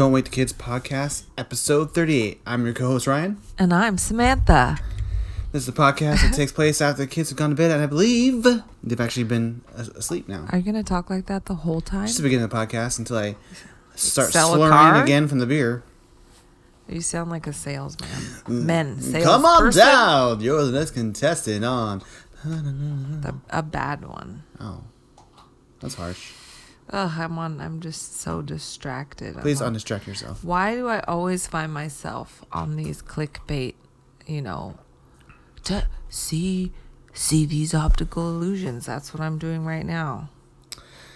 Don't Wake the Kids podcast, episode 38. I'm your co host, Ryan. And I'm Samantha. This is a podcast that takes place after the kids have gone to bed, and I believe they've actually been asleep now. Are you going to talk like that the whole time? Just the beginning of the podcast until I start Sell slurring again from the beer. You sound like a salesman. Men, salesperson. Mm. Come on down! You're the next contestant on. The, a bad one. Oh, that's harsh. Ugh, I'm on. I'm just so distracted. Please on- undistract yourself. Why do I always find myself on these clickbait? You know, to see see these optical illusions. That's what I'm doing right now.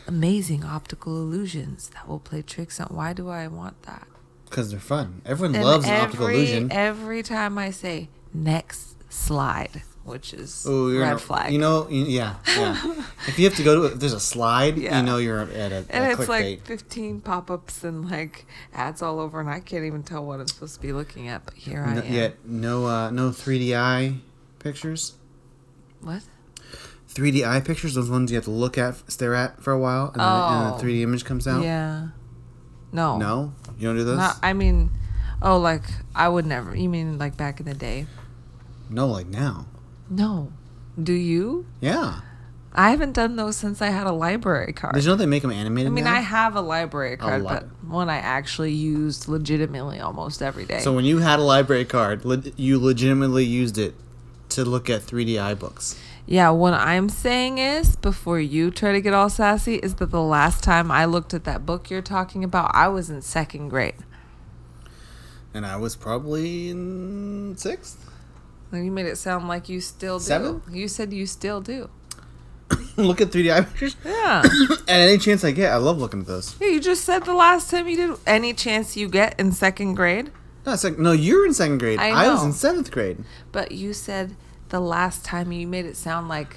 Amazing optical illusions that will play tricks on. Why do I want that? Because they're fun. Everyone And loves an optical illusion. Every time I say next slide, which is Oh, you're red in a- flag. You know, yeah, yeah. if you have to go to, if there's a slide, Yeah. you know you're at a, and a it's like 15 pop-ups and like ads all over, and I can't even tell what I'm supposed to be looking at. But here I am. yet no, uh, no 3D eye pictures. What? 3D eye pictures, those ones you have to look at, stare at for a while, and then, and Oh. a 3D image comes out. Yeah. No. No, you don't do those. Not, I mean, oh, like I would never. You mean like back in the day? no, like now. No. Do you? Yeah. I haven't done those since I had a library card. Did you know they make them animated? I mean, now? I have a library card, lot. but one I actually used legitimately almost every day. So when you had a library card, le- you legitimately used it to look at 3D eye books. Yeah, what I'm saying is, before you try to get all sassy, is that the last time I looked at that book you're talking about, I was in second grade. And I was probably in sixth. You made it sound like you still do. Seven? You said you still do. look at 3D eye pictures. Yeah. and any chance I get, I love looking at those. Yeah, you just said the last time you did any chance you get in second grade, No, sec- no, you're in second grade. I I, was in seventh grade. but you said the last time you made it sound like.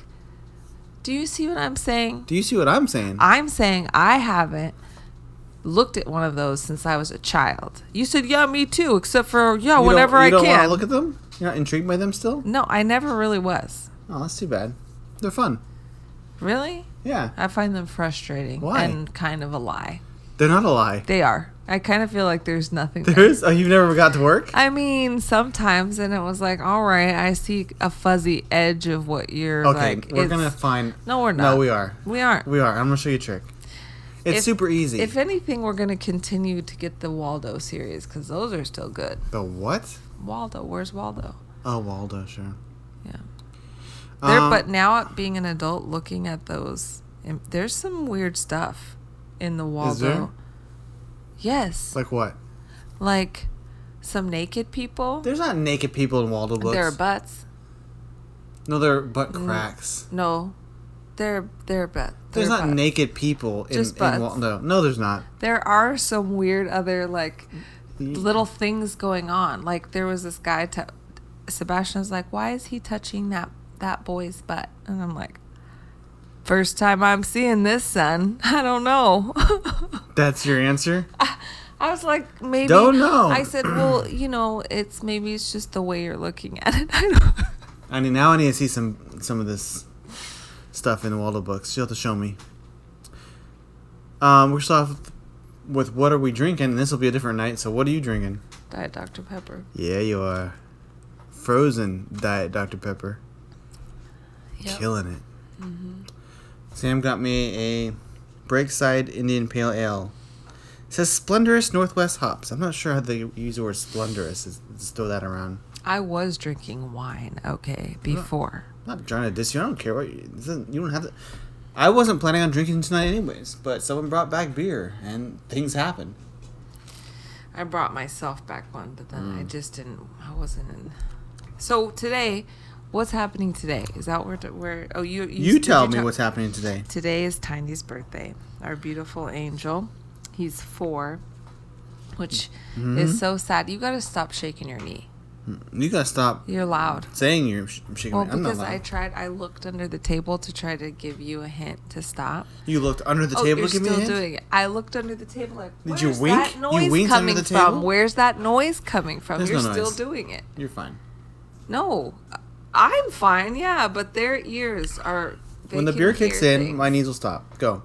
Do you see what I'm saying? Do you see what I'm saying? I'm saying I haven't looked at one of those since I was a child. You said, yeah, me too, except for, yeah, You whenever I can. look at them? You're not intrigued by them still? no, I never really was. Oh, that's too bad. They're fun. Really? Yeah. I find them frustrating Why? and kind of a lie. They're not a lie. They are. I kind of feel like there's nothing there. There's, oh, you've never got to work? I mean, sometimes, and it was like, all right, I see a fuzzy edge of what you're Okay, like. we're going to find. No, we're not. No, we are. We aren't. We are. I'm going to show you a trick. It's If- super easy. If anything, we're going to continue to get the Waldo series because those are still good. the what? Waldo, where's Waldo? Oh, Waldo, sure. Yeah. There, Um, but now being an adult, looking at those, there's some weird stuff in the Waldo. Is there? Yes, like, what? Like some naked people. There's not naked people in Waldo books. There are butts. no, they're butt cracks. No, they're they're butt. There's not butts. naked people in, Just in. Waldo. No, there's not. There are some weird other like little things going on. Like there was this guy. T- Sebastian was like, "Why is he touching that that boy's butt?" And I'm like, first time I'm seeing this, son. I don't know." That's your answer? I was like, maybe. Don't know. I said, well, you know, it's maybe it's just the way you're looking at it. I don't. I mean, now I need to see some some of this stuff in the Waldo books. You'll have to show me. Um, we're start off with, what are we drinking? This will be a different night. So, what are you drinking? Diet Dr Pepper. Yeah, you are. Frozen Diet Dr Pepper, Yep. killing it. Mm-hmm. Sam got me a Breakside Indian Pale Ale. It says Splendorous Northwest hops. I'm not sure how they use the word splendorous. Just throw that around. I was drinking wine, okay, before. I'm not trying to diss you. I don't care what you, you don't have to. I wasn't planning on drinking tonight anyways, but someone brought back beer and things happen. I brought myself back one, but then Mm. I just didn't. I wasn't in. So today, what's happening today? Is that where? where? Oh, you. You, did tell me talk- what's happening today. Today is Tiny's birthday. Our beautiful angel. He's four, which Mm-hmm. is so sad. You got to stop shaking your knee. You gotta stop You're loud. saying you're sh- shaking. Well, my- I'm not because I tried, I looked under the table to try to give you a hint to stop. You looked under the oh, table you're to give me a still doing it. I looked under the table like. Did you wink? That You noise winked under coming the from? table? Where's that noise coming from? There's you're no still noise. doing it. You're fine. No, I'm fine. Yeah, but their ears are. they when the beer kicks in, things. my knees will stop. Go.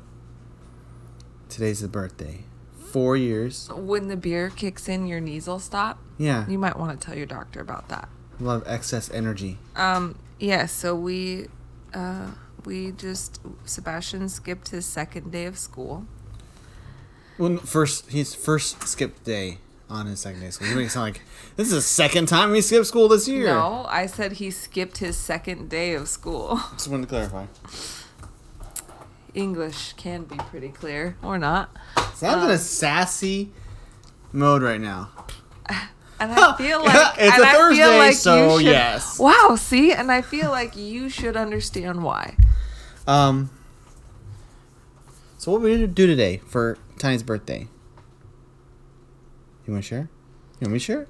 Today's the birthday. Four years. When the beer kicks in, your knees will stop. Yeah, You might want to tell your doctor about that. Love excess energy. Um, yeah, so we, uh, we just, Sebastian skipped his second day of school. Well, first his first skipped day on his second day of school. You make it sound like this is the second time he skipped school this year. No, I said he skipped his second day of school. Just wanted to clarify. English can be pretty clear, or not. Sounds in Um, a sassy mode right now. And I feel like It's a Thursday, like so should, yes. Wow, see, and I feel like you should understand why. Um. So what we do today for Tiny's birthday? You want to share? You want me to share?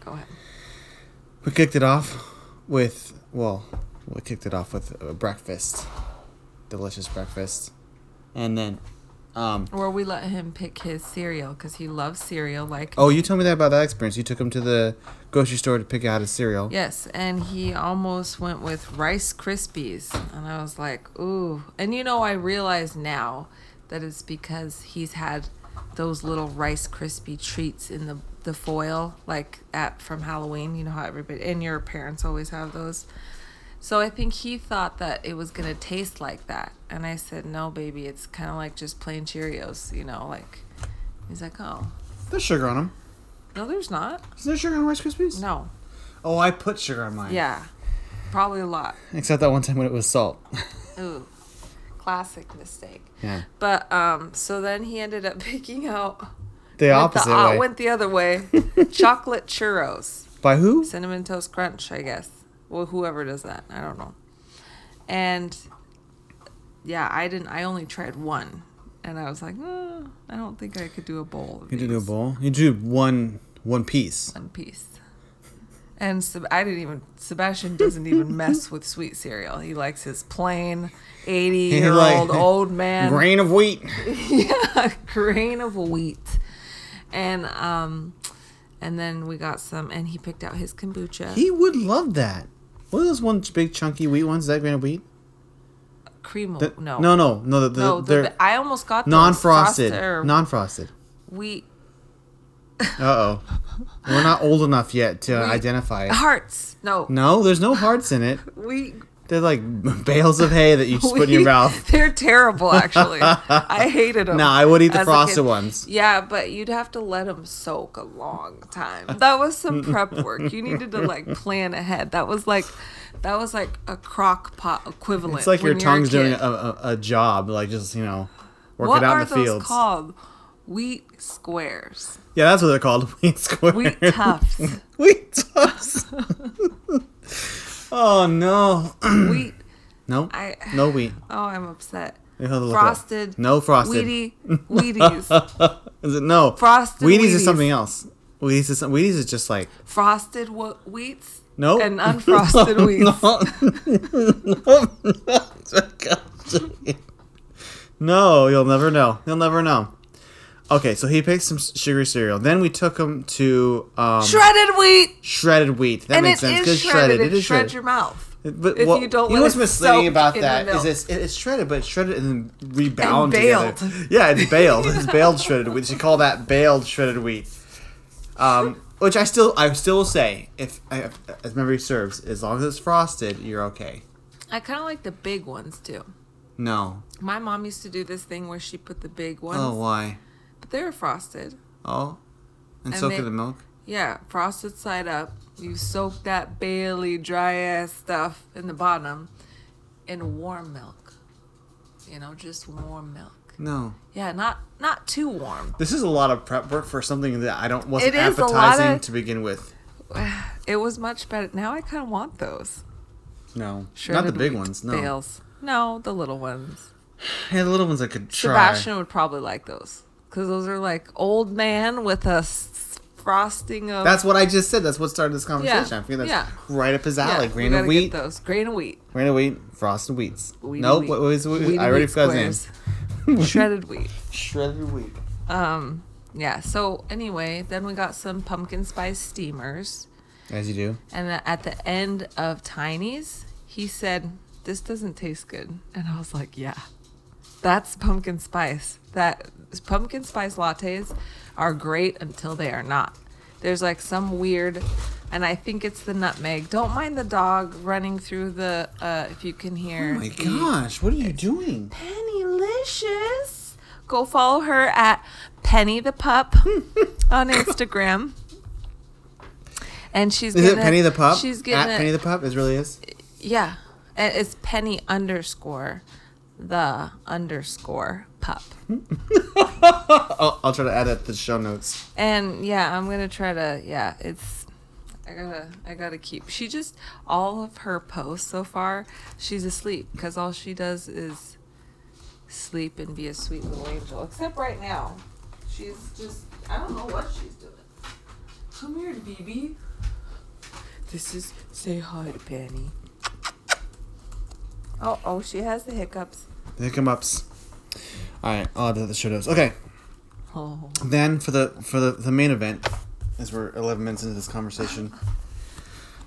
Go ahead. We kicked it off with well, we kicked it off with a breakfast, delicious breakfast, and then, um. Or we let him pick his cereal because he loves cereal. Like Oh, you told me that about that experience. You took him to the grocery store to pick out his cereal. yes, and he almost went with Rice Krispies, and I was like, ooh. And you know, I realize now that it's because he's had those little Rice Krispie treats in the the foil, like at from Halloween. You know how everybody and your parents always have those. So I think he thought that it was gonna taste like that, and I said, "No, baby, it's kind of like just plain Cheerios, you know." Like, he's like, "Oh, There's sugar on them. no, there's not. Is there sugar on Rice Krispies? No, Oh, I put sugar on mine. yeah, probably a lot." Except that one time when it was salt. Ooh, classic mistake. yeah. But um, so then he ended up picking out The went opposite the, uh, way. went the other way, chocolate churros. By who? cinnamon toast crunch i guess well whoever does that i don't know and yeah i didn't i only tried one and i was like "Uh, i don't think i could do a bowl of You did do a bowl. You do one one piece. one piece and Seb- i didn't even sebastian doesn't even mess with sweet cereal he likes his plain 80 year old like- old man Grain of wheat. yeah, grain of wheat and um and then we got some and he picked out his kombucha He would love that. What are those one big chunky wheat ones? Is that grain of wheat? cream The- no no, no, no. The, the, no, they're the, I almost got non-frosted. Non-frosted. wheat Uh oh. We're not old enough yet to Wheat- identify it. hearts. No, No, there's no hearts in it. wheat. They're like bales of hay that you just put in your mouth. They're terrible, actually. I hated them. Nah, I would eat the frosted ones. Yeah, but you'd have to let them soak a long time. That was some prep work. You needed to like plan ahead. That was like, that was like a crock pot equivalent. It's like your tongue's doing a, a, a job, like just you know, work What it out in the fields. What are those called? Wheat squares. Yeah, that's what they're called. Wheat squares. Wheat tufts. Wheat tufts. Oh no. Wheat. no. I. No wheat. Oh, I'm upset. You have to look up. Frosted. No frosted. Wheatie. Wheaties. Is it no? Frosted Wheaties, Wheaties. is something else. Wheaties is some, Wheaties is just like Frosted wh- wheats. no And unfrosted wheats. no. no, you'll never know. You'll never know. Okay, so he picked some sugary cereal. Then we took him to um, Shredded wheat. shredded wheat. That and makes sense because shredded. shredded. It, It is shredded. your mouth. But if what, you don't you know what's misleading about that is it's it's shredded, but it's shredded and then rebound And together. Yeah, it's baled. It's baled shredded wheat. You call that baled shredded wheat. Um, which I still I still say if, if as memory serves, as long as it's frosted, you're okay. I kind of like the big ones too. No. My mom used to do this thing where she put the big ones, Oh, why? But they were frosted. Oh, and, And soak they- in the milk. Yeah, frosted side up. You soak that Bailey dry ass stuff in the bottom in warm milk. You know, just warm milk. No. Yeah, not not too warm. This is a lot of prep work for something that I don't wasn't appetizing of- to begin with. It was much better. Now I kind of want those. No, not the big ones. No, Bales. No, the little ones. yeah, the little ones I could try. Sebastian would probably like those because those are like old man with a s- frosting of. That's what I just said. That's what started this conversation. Yeah, I feel that's yeah. right up his yeah, alley. we Grain of gotta wheat, Get those grain of wheat. grain of wheat, frosted wheats. Wheaty nope. wheat. What was, what, I already forgot his name. Shredded wheat. Shredded wheat. Um. Yeah. So anyway, then we got some pumpkin spice steamers, As you do. and at the end of Tiny's, he said, "This doesn't taste good," and I was like, "Yeah, that's pumpkin spice. That pumpkin spice lattes are great until they are not. There's like some weird, and I think it's the nutmeg. Don't mind the dog running through the. Uh, if you can hear. Oh my the- gosh, what are you doing? Pennylicious. Go follow her at Penny the Pup on Instagram. And she's Is gonna, it Penny the Pup? She's At gonna Penny the Pup, it really is. yeah. It's Penny underscore the underscore pup. I'll, I'll try to add it to the show notes. And yeah, I'm gonna try to yeah, it's I gotta I gotta keep she just all of her posts so far, she's asleep because all she does is sleep and be a sweet little angel. Except right now. She's just I don't know what she's doing. Come here, BB. This is say hi to Penny. Oh oh she has the hiccups. Here come ups. All right, I'll add that to the show notes. Okay, Oh then for the for the, the main event, as we're 11 minutes into this conversation,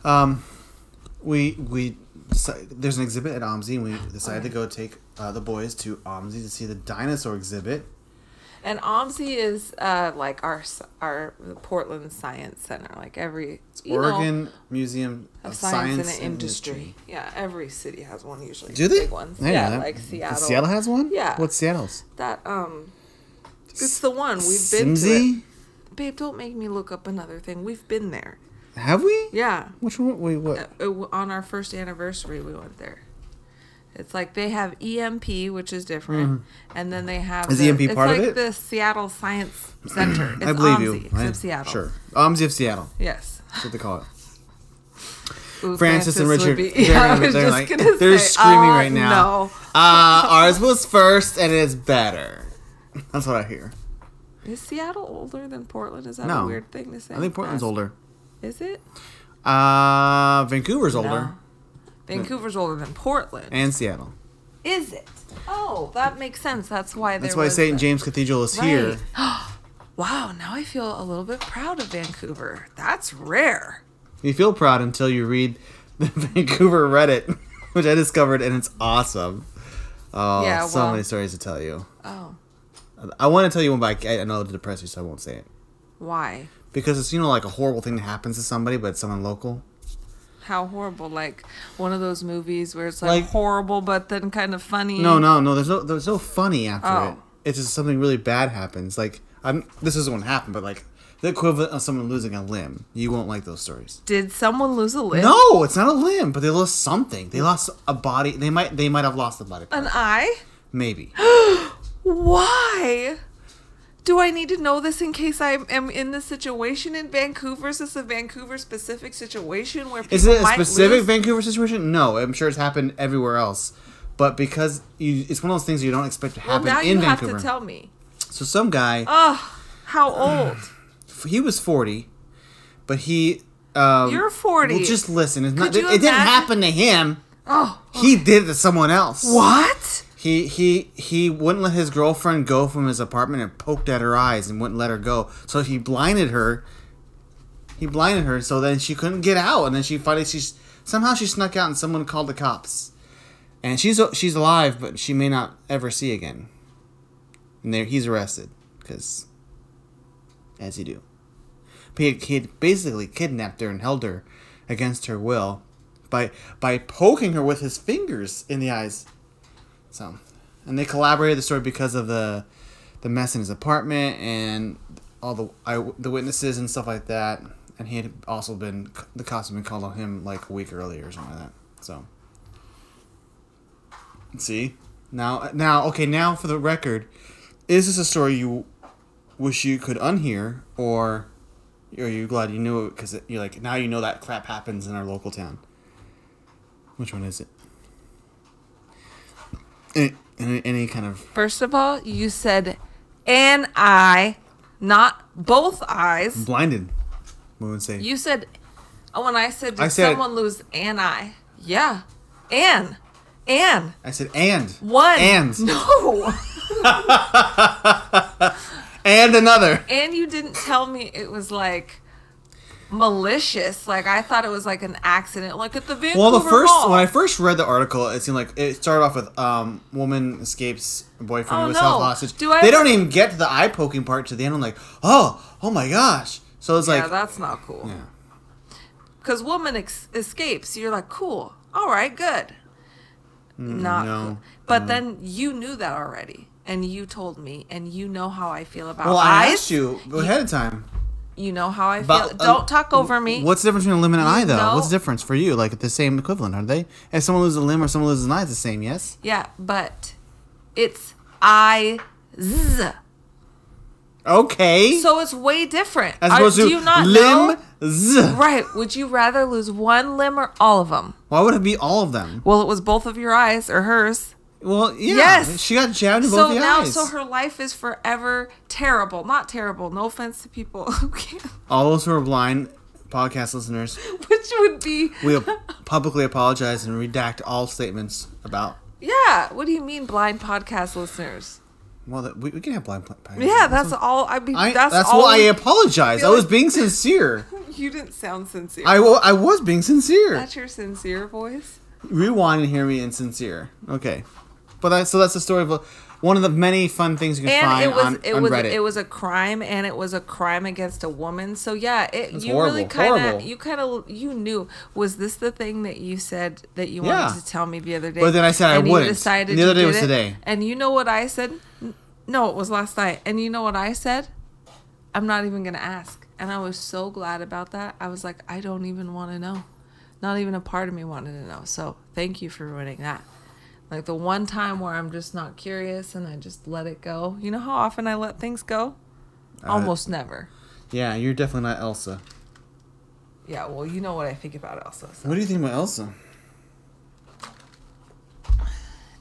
um, we we deci- there's an exhibit at OMSI, and we decided to go take uh, the boys to OMSI to see the dinosaur exhibit. And OMSI is uh, like our our Portland Science Center. Like every you know, Oregon Museum of science, Science, and industry. Yeah, every city has one usually. Do they? Big ones. Yeah, that. like Seattle. Seattle has one. Yeah. What's Seattle's? That um, it's the one we've been to. Simsey? It. Babe, don't make me look up another thing. We've been there. Have we? Yeah, Which one? Wait, what? Uh, on our first anniversary, we went there. It's like they have EMP, which is different, and then they have. Is the, EMP it's part of like it? the Seattle Science Center. It's I believe OMSI, you. except I- Seattle. Sure. OMSI of Seattle. Yes. That's what they call it. Ooh, Francis and would Richard, be- they're yeah, gonna- they're like- they're say, screaming uh, right now. No. Uh, ours was first, and it's better. That's what I hear. Is Seattle older than Portland? Is that No. a weird thing to say? I think Portland's That's- older. Is it? Uh, Vancouver's older, No. Hmm. Vancouver's older than Portland. and Seattle. is it? Oh, that makes sense. That's why there That's why St. James Cathedral is here. Right. wow, now I feel a little bit proud of Vancouver. That's rare. You feel proud until you read the Vancouver Reddit, which I discovered, and it's awesome. Oh, Yeah, so well- many stories to tell you. Oh, I want to tell you one, but I I know it'll depress you, so I won't say it. why? Because it's you know like a horrible thing that happens to somebody, but it's someone local. How horrible! Like one of those movies where it's like, Like- horrible, but then kind of funny. No, no, no. There's no there's no funny after Oh. it. It's just something really bad happens. Like I'm this isn't what happened, but like the equivalent of someone losing a limb. You won't like those stories. Did someone lose a limb? No, it's not a limb, but they lost something. They lost a body. They might they might have lost a body. part. An eye? Maybe. Why? Do I need to know this in case I am in this situation in Vancouver? Is this a Vancouver specific situation where people Is it a specific lose? Vancouver situation? No, I'm sure it's happened everywhere else. But because you, it's one of those things you don't expect to well, happen now in you have Vancouver. to tell me. so some guy, Ugh, how old? he was 40, but he. Um, You're 40. Well, just listen. It's not, it, it didn't happen to him. Oh, He did it to someone else. what? He he he wouldn't let his girlfriend go from his apartment and poked at her eyes and wouldn't let her go. So he blinded her. He blinded her, so then she couldn't get out, and then she finally she somehow she snuck out, and someone called the cops. And she's she's alive, but she may not ever see again. And there he's arrested because, as you do, he he had basically kidnapped her and held her against her will by by poking her with his fingers in the eyes. So, and they collaborated the story because of the the mess in his apartment and all the eye, the witnesses and stuff like that. And he had also been the cops had been called on him like a week earlier or something like that. So, see now now okay now for the record, is this a story you wish you could unhear or are you glad you knew it because you're like now you know that crap happens in our local town? Which one is it? Any, any, kind of First of all, you said an eye, not both eyes. blinded. We would say. You said, oh, when I said, did I said- someone lose an eye? Yeah. An. An. I said and One. and No. and another. and you didn't tell me it was like malicious. Like I thought it was like an accident, like at the Vancouver Well, the first Mall. when I first read the article, it seemed like it started off with um woman escapes boyfriend Oh, who was no. held hostage. Do I they don't even get to the eye poking part to the end. I'm like, oh, oh my gosh. So it's yeah, like, yeah, that's not cool. yeah. Because woman ex- escapes, you're like, cool, all right, good. not Mm, no, cool. But then you knew that already, and you told me, and you know how I feel about Well, I eyes. asked you ahead of time. You know how I feel. But, uh, Don't talk over me. What's the difference between a limb and an eye, though? know- What's the difference for you? Like the same equivalent, are they? If someone loses a limb or someone loses an eye, it's the same. Yes. Yeah, but it's eyes. Okay. So it's way different. As Are- opposed do to you not know? limb. Right. Would you rather lose one limb or all of them? Why would it be all of them? Well, it was both of your eyes or hers. Well, yeah. Yes. She got jabbed in So both the now, eyes. so her life is forever terrible. Not terrible. No offense to people who can't. All those who are blind podcast listeners, Which would be. we publicly apologize and redact all statements about. Yeah. What do you mean, blind podcast listeners? Well, that, we, we can have blind. podcast. Yeah, that's all. I mean, I, that's, that's, all. why I apologize. I was like- being sincere. you didn't sound sincere. I, I was being sincere. that's your sincere voice. Rewind and hear me insincere. Okay, but that, so that's the story of a, one of the many fun things you can and find it was on, it on was Reddit. it was a crime and it was a crime against a woman. So yeah it It's you horrible, really kind of you kind of you knew was this the thing that you said that you Yeah. wanted to tell me the other day? But then I said I wouldn't. decided And the other day was it. today. and you know what i said? No it was last night. And you know what i said? I'm not even gonna ask. And i was so glad about that. I was like i don't even want to know. Not even a part of me wanted to know. So thank you for ruining that like the one time where I'm just not curious and I just let it go. You know how often I let things go? Uh, Almost never. yeah, you're definitely not Elsa. Yeah, well, you know what I think about Elsa. so. What do you think about Elsa?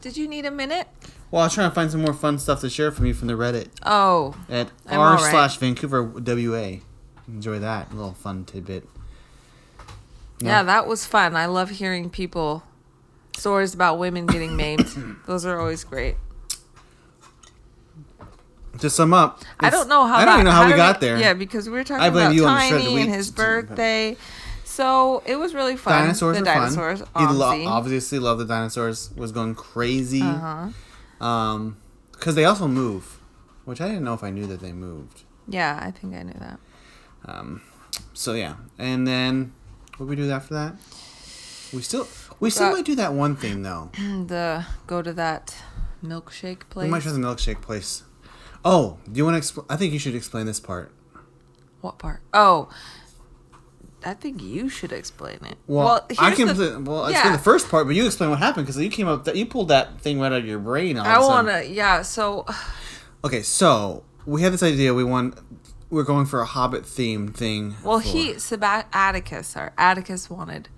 Did you need a minute? Well, I was trying to find some more fun stuff to share from you from the Reddit Oh, at I'm r slash Vancouver WA. Enjoy that little fun tidbit. No? yeah, that was fun. I love hearing people stories about women getting maimed. Those are always great. To sum up, I don't know how I don't that, even know how, we did got there. Yeah, because we were talking about you on the thread of the Tiny and his birthday. So it was really fun. dinosaurs the dinosaurs, fun. He lo- obviously. obviously loved the dinosaurs. Was going crazy. Uh-huh. Um, because they also move, which I didn't know if I knew that they moved. Yeah, I think I knew that. Um, so yeah, and then what we do after that? We still we still might do that one thing though. The go to that milkshake place. We might try the milkshake place. Oh, do you want to? Expl- I think you should explain this part. What part? Oh, I think you should explain it. Well, I here's can. the- well, I yeah. explain the first part, but you explain what happened because you came up. That you pulled that thing right out of your brain. I of a sudden. want to. Yeah. So Okay, so we had this idea. We want. We're going for a Hobbit theme thing. well, for- he Atticus or Atticus wanted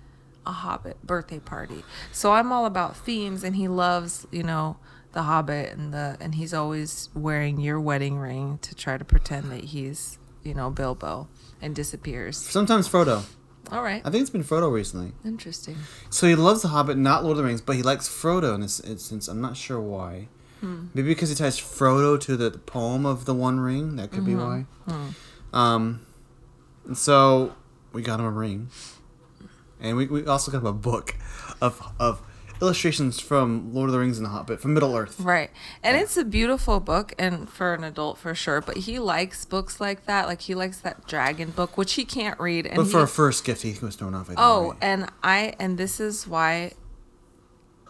a Hobbit birthday party. So I'm all about themes, and he loves you know the Hobbit and the and he's always wearing your wedding ring to try to pretend that he's you know Bilbo and disappears. sometimes Frodo. All right. I think it's been Frodo recently. Interesting. So he loves the Hobbit, not Lord of the Rings, but he likes Frodo in this instance. I'm not sure why. Hmm. Maybe because he ties Frodo to the, the poem of the One Ring. That could be Mm-hmm. why. Hmm. Um, and so we got him a ring, and we, we also got a book of of illustrations from Lord of the Rings and the Hobbit from Middle Earth. Right. And it's a beautiful book and for an adult for sure, but he likes books like that. Like he likes that dragon book which he can't read and But for he- a first gift, he was thrown off. I Oh, and I and this is why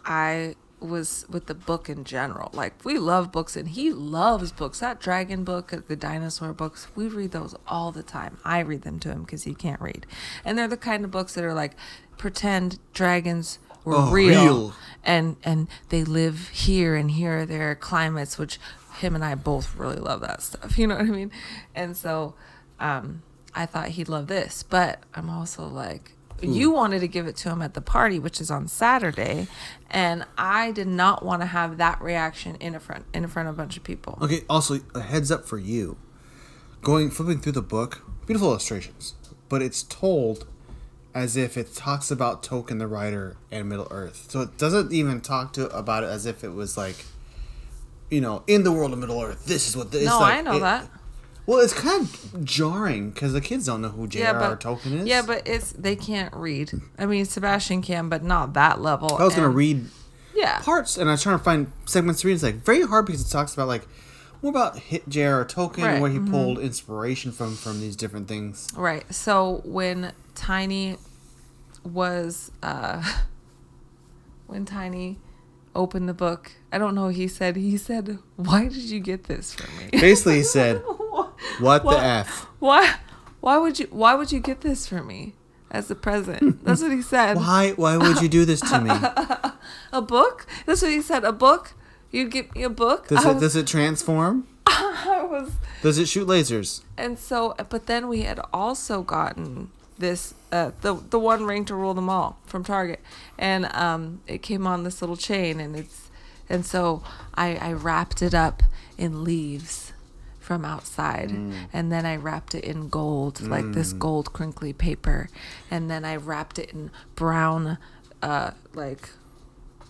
I was with the book in general. Like we love books and he loves books. That dragon book, the dinosaur books, we read those all the time. I read them to him because he can't read. And they're the kind of books that are like pretend dragons were Oh, real, real. and and they live here and here are their climates which him and I both really love that stuff. You know what I mean? And so um I thought he'd love this, but I'm also like Hmm. you wanted to give it to him at the party, which is on Saturday, and I did not want to have that reaction in a front in front of a bunch of people. Okay, also a heads up for you. Going flipping through the book, beautiful illustrations, but it's told as if it talks about Tolkien the writer and Middle Earth. So it doesn't even talk to about it as if it was like, you know, in the world of Middle Earth. This is what this. no, like, I know it- that. Well, it's kind of jarring because the kids don't know who J.R.R. Tolkien is. Yeah, but it's they can't read. I mean, Sebastian can, but not that level. I was gonna read Yeah. parts, and I was trying to find segments to read. It's like very hard because it talks about like more about hit J.R.R. Tolkien Right, and where he mhm. pulled inspiration from from these different things. Right. So when Tiny was uh when Tiny opened the book, I don't know, he said he said, "Why did you get this for me?" Basically, he said, "What the f? why why would you why would you get this for me as a present? That's what he said. Why why would you do this to me? A book? That's what he said. A book? You give me a book? Does it was, does it transform? I was Does it shoot lasers? And so, but then we had also gotten this uh, the the one ring to rule them all from Target, and um, it came on this little chain, and it's and so I I wrapped it up in leaves from outside, mm. and then I wrapped it in gold like this mm. gold crinkly paper, and then I wrapped it in brown, uh, like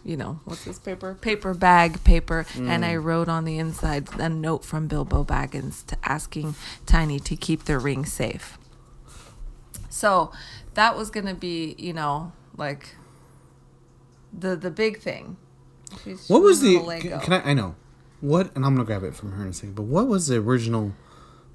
you know, what's this paper? Paper bag paper. And I mm. wrote on the inside a note from Bilbo Baggins to asking Tiny to keep the ring safe. So that was going to be, you know, like the the big thing. She's- What was the? gonna. Can I? I know. What? And I'm gonna grab it from her in a second. But what was the original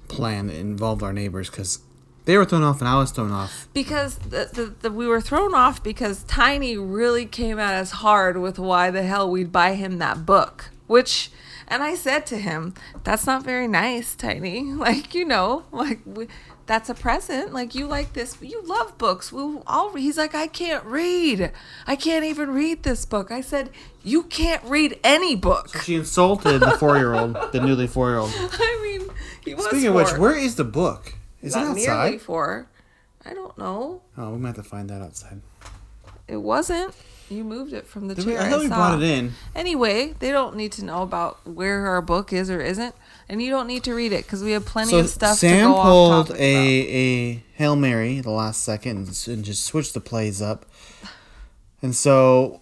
plan that involved our neighbors? Because they were thrown off and I was thrown off. because the, the, the, we were thrown off because Tiny really came at us hard with why the hell we'd buy him that book. Which, and I said to him, "That's not very nice, Tiny. Like you know, like we, that's a present. Like you like this, you love books. We all." He's like, "I can't read. I can't even read this book." I said, "You can't read any book." She insulted the four year old, the newly four year old. I mean, he was. Speaking of which, where is the book? Is it Not nearly outside? four. I don't know. Oh, we might have to find that outside. It wasn't. You moved it from the Did we- chair. I thought we saw. brought it in. Anyway, they don't need to know about where our book is or isn't, and you don't need to read it because we have plenty So of stuff Sam to go pulled a about. a hail mary the last second and and just switched the plays up, and so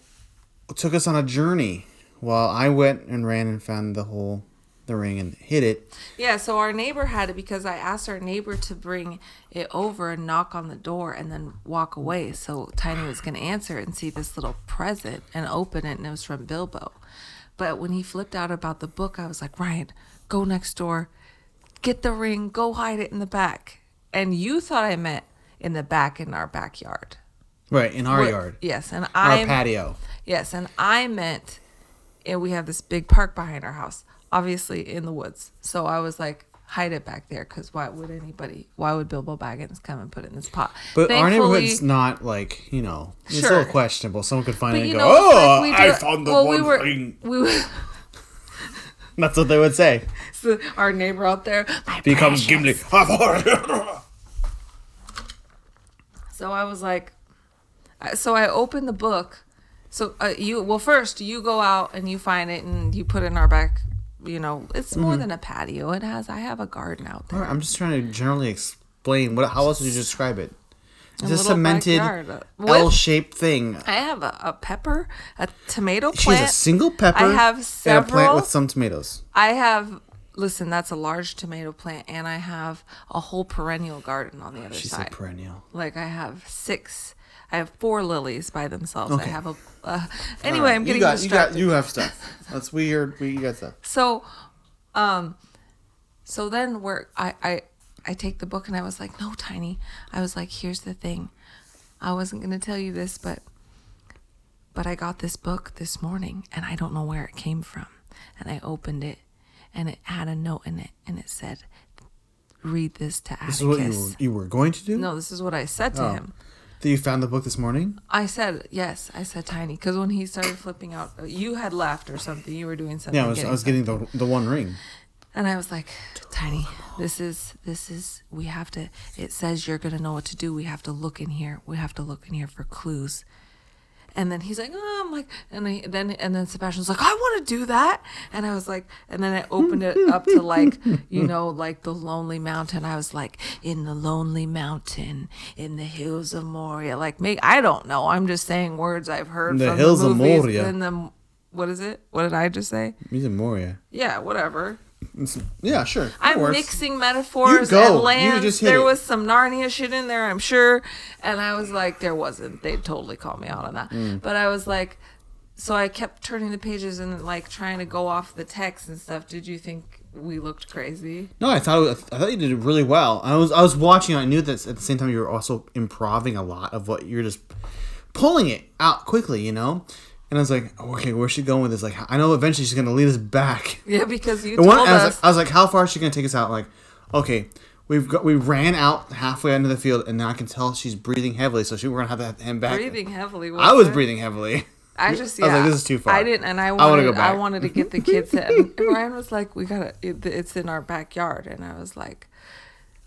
took us on a journey. While I went and ran and found the whole the ring and hid it. Yeah, so our neighbor had it because I asked our neighbor to bring it over and knock on the door and then walk away. So Tiny was going to answer and see this little present and open it, and it was from Bilbo. But when he flipped out about the book, I was like, Ryan, go next door, get the ring, go hide it in the back. And you thought I meant in the back in our backyard. Right in our yard, Yes, and I our patio. Yes, and I meant, and we have this big park behind our house, obviously in the woods. So I was like, hide it back there, because why would anybody? Why would Bilbo Baggins come and put it in this pot? But our Thankfully- neighborhood's not like you know. It's a little questionable. Someone could find But it and go, know, "Oh, like I found the well, one we were, ring." We were, That's what they would say. so our neighbor out there Becomes. Gimli. So I was like, so I opened the book. So uh, you, well, first you go out and you find it and you put it in our back. You know, it's Mm-hmm. more than a patio. It has. I have a garden out there. Alright, I'm just trying to generally explain what. How else would you describe it? It's a cemented L-shaped thing. I have a, a pepper, a tomato She plant. has a single pepper. I have and a plant several- with some tomatoes. I have. Listen, that's a large tomato plant, and I have a whole perennial garden on the other She side. said perennial. like I have six. I have four lilies by themselves. I have a. Uh, anyway, I'm getting you got, you got you have stuff. That's weird. We you got stuff. So, um, so then we're I I I take the book and I was like, no, Tiny. I was like, here's the thing. I wasn't gonna tell you this, but but I got this book this morning and I don't know where it came from. And I opened it and it had a note in it and it said, "Read this to Atticus. This is what you Atticus." were, you were going to do. No, this is what I said to Oh. him. That you found the book this morning. I said yes. I said tiny because when he started flipping out, you had left or something. You were doing something. Yeah, I was, I was getting the the one ring. And I was like, Tiny, this is this is we have to it says you're gonna know what to do. We have to look in here. We have to look in here for clues. And then he's like, oh, I'm like, and I, then and then Sebastian's like, I want to do that. And I was like, and then I opened it up to like, you know, like the lonely mountain. I was like, in the lonely mountain, in the hills of Moria. Like, make I don't know. I'm just saying words I've heard from The hills the of. Moria. In the what is it? What did I just say? He's in Moria. Yeah, whatever. Yeah, sure. That I'm works. mixing metaphors and lands. there it. was some Narnia shit in there, I'm sure. And I was like, there wasn't. They totally called me out on that. Mm. But I was like, so I kept turning the pages and like trying to go off the text and stuff. Did you think we looked crazy? No, I thought I thought you did really well. I was I was watching. I knew that at the same time you were also improving a lot of what you're just pulling it out quickly, you know. And I was like, okay, where's she going with this? Like, I know eventually she's gonna lead us back. Yeah, because you told one, I was, us. like, I was like, how far is she gonna take us out? Like, okay, we've got we ran out halfway into the field, and now I can tell she's breathing heavily, so she we're gonna have to hand back. breathing heavily. I was it? breathing heavily. I just I yeah. was like, this is too far. I didn't, and I wanted. go I, wanted to get the kids. in. and Ryan was like, "We gotta. It, it's in our backyard," and I was like,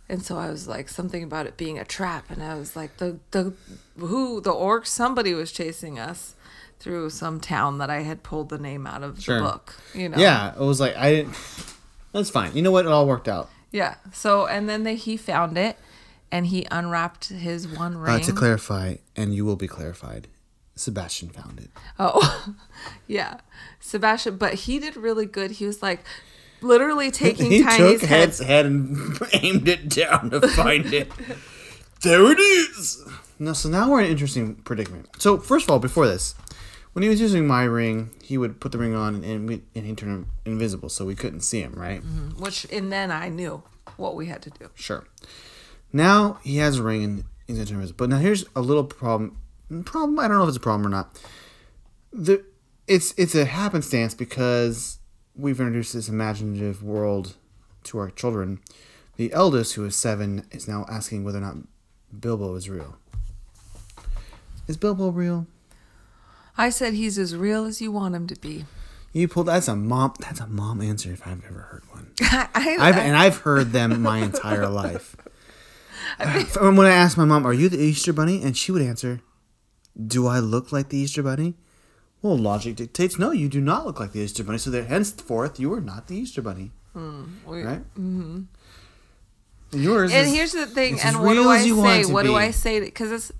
and so I was like, something about it being a trap, and I was like, the the who the orc somebody was chasing us through some town that I had pulled the name out of Sure. the book. You know. Yeah, it was like I didn't. That's fine. You know what? It all worked out. Yeah. So and then they, he found it, and he unwrapped his one ring. Uh, to clarify, and you will be clarified. Sebastian found it. Oh, yeah, Sebastian. But he did really good. He was like literally taking he Tiny's took head. Head's head and aimed it down to find it. there it is. No, so now we're in an interesting predicament. So first of all, before this, when he was using my ring, he would put the ring on and we, and he turned invisible, so we couldn't see him, right? Mm-hmm. Which and then I knew what we had to do. Sure. Now he has a ring and he's gonna turn invisible. But now here's a little problem. Problem. I don't know if it's a problem or not. The it's it's a happenstance because we've introduced this imaginative world to our children. The eldest, who is seven, is now asking whether or not Bilbo is real. Is Bilbo real? I said he's as real as you want him to be. You pulled that's a mom that's a mom answer if I've ever heard one. I, I've and I've heard them my entire life. From when I asked my mom, "Are you the Easter Bunny?" and she would answer, "Do I look like the Easter Bunny?" Well, logic dictates no, you do not look like the Easter Bunny. So that henceforth, you are not the Easter Bunny, we- right? Mm-hmm. Yours. And is- here's the thing. And what do I as you want say? What do. I say? Because it's,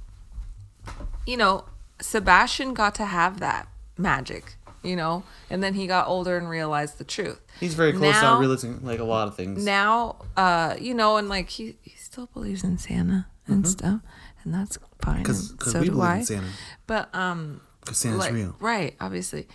you know, Sebastian got to have that magic, you know, and then he got older and realized the truth. He's very close now- to realizing like a lot of things. Now, uh, you know, and like he, he still believes in Santa and stuff, and that's fine. Because so we do believe I. in Santa. But um, Because Santa's like, real. right? Obviously,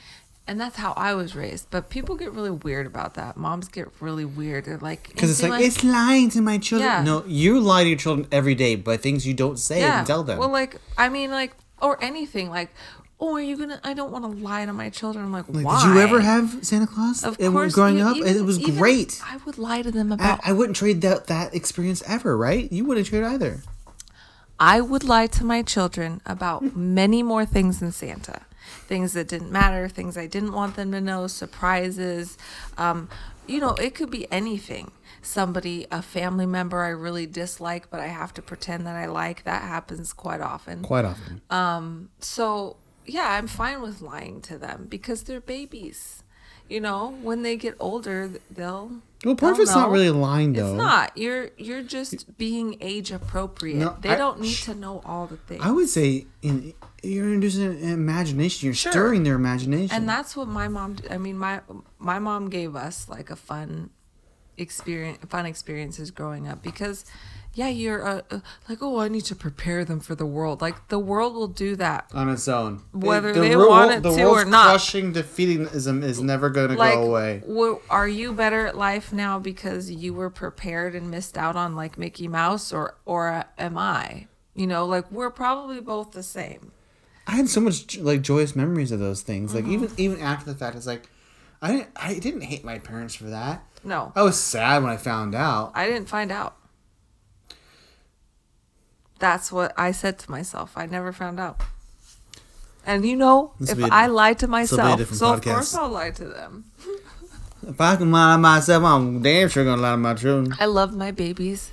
and that's how I was raised. But people get really weird about that. Moms get really weird. They're like, Because it's they're like, it's lying to my children. Yeah. No, you lie to your children every day by things you don't say and tell them. Well, like I mean, like or anything like. Oh, are you gonna? I don't want to lie to my children. I'm like, Like, why? Did you ever have Santa Claus? Of course, growing you- up, even- it was great. I would lie to them I, about. I wouldn't trade that that experience ever, right? You wouldn't trade either. I would lie to my children about many more things than Santa. Things that didn't matter, things I didn't want them to know, surprises. Um, you know, it could be anything. Somebody, a family member I really dislike, but I have to pretend that I like. That happens quite often. Quite often. Um, So, yeah, I'm fine with lying to them because they're babies. You know, when they get older, they'll. well, part of it's not really lying though. It's not. You're you're just being age appropriate. No, they I- don't need to know all the things. I would say in, you're introducing an imagination. You're Sure. stirring their imagination. and that's what my mom I mean my my mom gave us like a fun experience fun experiences growing up because yeah you're uh, uh, like oh i need to prepare them for the world like the world will do that on its own, Whether the they world- want it the to or not. crushing defeatingism is never going to like go away. w- are you better at life now because you were prepared and missed out on like mickey mouse or or uh, am i you know like we're probably both the same I had so much like joyous memories of those things. Like Mm-hmm. even even after the fact, it's like I didn't I didn't hate my parents for that. No I was sad when I found out. I didn't find out. That's what I said to myself. I never found out. And you know, This if will be a- I lied to will be a myself, different so of course I'll lie to them. If I can lie to myself, I'm damn sure gonna lie to my children. I love my babies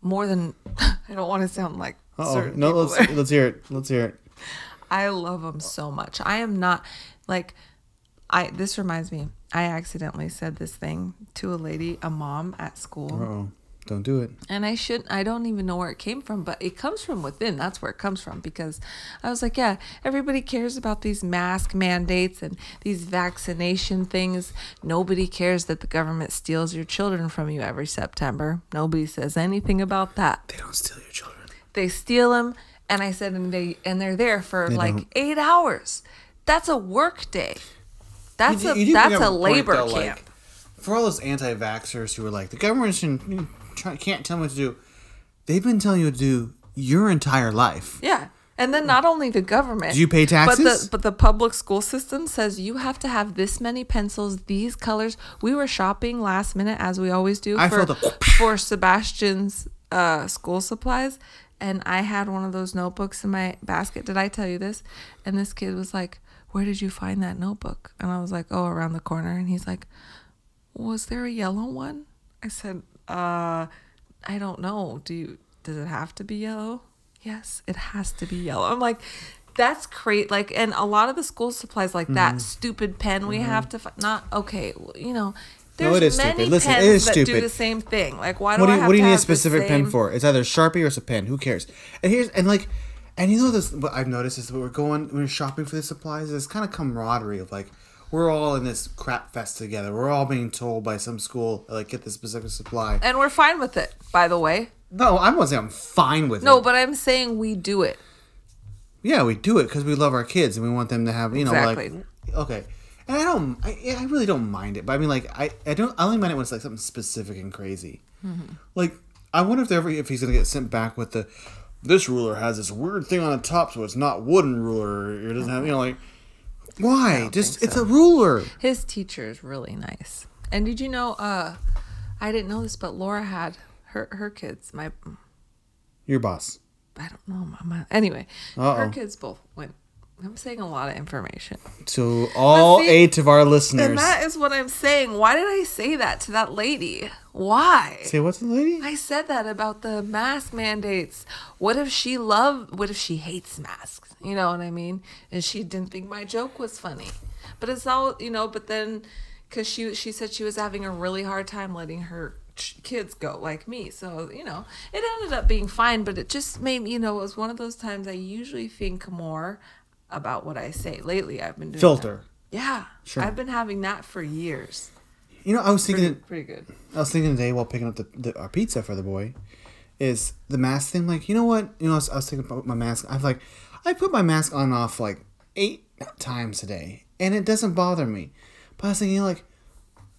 more than I don't want to sound like Oh certain no! Let's let's hear it. Let's hear it. I love them so much. I am not like I this reminds me. I accidentally said this thing to a lady, a mom at school. Oh, Don't do it. and I shouldn't. I don't even know where it came from, but it comes from within. That's where it comes from because I was like, yeah, everybody cares about these mask mandates and these vaccination things. Nobody cares that the government steals your children from you every September. Nobody says anything about that. They don't steal your children. They steal them, and I said, and they and they're there for They like don't. eight hours. That's a work day. That's You do- a that's a labor though, like, camp. for all those anti-vaxxers who are like the government can't tell me what to do. They've been telling you what to do your entire life. Yeah. And then not only the government. Do you pay But taxes? the but the public school system says you have to have this many pencils, these colors. We were shopping last minute as we always do I for a- for Sebastian's uh, school supplies, and I had one of those notebooks in my basket. Did I tell you this? And this kid was like, "Where did you find that notebook?" And I was like, "Oh, around the corner." And he's like, "Was there a yellow one?" I said, "Uh, I don't know. Do you? Does it have to be yellow?" Yes, it has to be yellow. I'm like, that's great. Like, and a lot of the school supplies, like that Mm-hmm. stupid pen we have to fi- not okay. well, You know, No, there's it is many stupid. Listen, pens is that do the same thing. Like, why do, What do I you, have what do you need a specific pen for? It's either Sharpie or it's a pen. Who cares? And here's and like, and you know this. What I've noticed is that we're going when we're shopping for the supplies. There's kind of camaraderie of like we're all in this crap fest together. We're all being told by some school like get this specific supply. And we're fine with it, by the way. No, I'm not saying I'm fine with No, it. No, but I'm saying we do it. Yeah, we do it because we love our kids and we want them to have you know Exactly. like okay. And I don't, I, I really don't mind it. But I mean, like, I, I don't, I only mind it when it's like something specific and crazy. Mm-hmm. Like, I wonder if ever if he's gonna get sent back with the, this ruler has this weird thing on the top, so it's not wooden ruler. It doesn't have, you know, like, why? Just think it's a ruler. His teacher is really nice. And did you know? Uh, I didn't know this, but Laura had her her kids. My Your boss. I don't know. Mama. Anyway, her Uh-oh. kids both went. I'm saying a lot of information. To all see- eight of our listeners. And that is what I'm saying. Why did I say that to that lady? Why? Say what's the lady? I said that about the mask mandates. What if she love? What if she hates masks? You know what I mean? And she didn't think my joke was funny. But it's all you know. But then, because she she said she was having a really hard time letting her kids go like me. So you know, it ended up being fine. But it just made you know it was one of those times I usually think more about what I say. Lately, I've been doing Filter. that. Yeah, Sure. I've been having that for years. You know, I was thinking. Pretty, pretty good. I was thinking today while picking up the, the our pizza for the boy, is the mask thing. Like, you know what? You know, I was, I was thinking about my mask. I've like, I put my mask on and off like eight times a day, and it doesn't bother me. But I was thinking, like,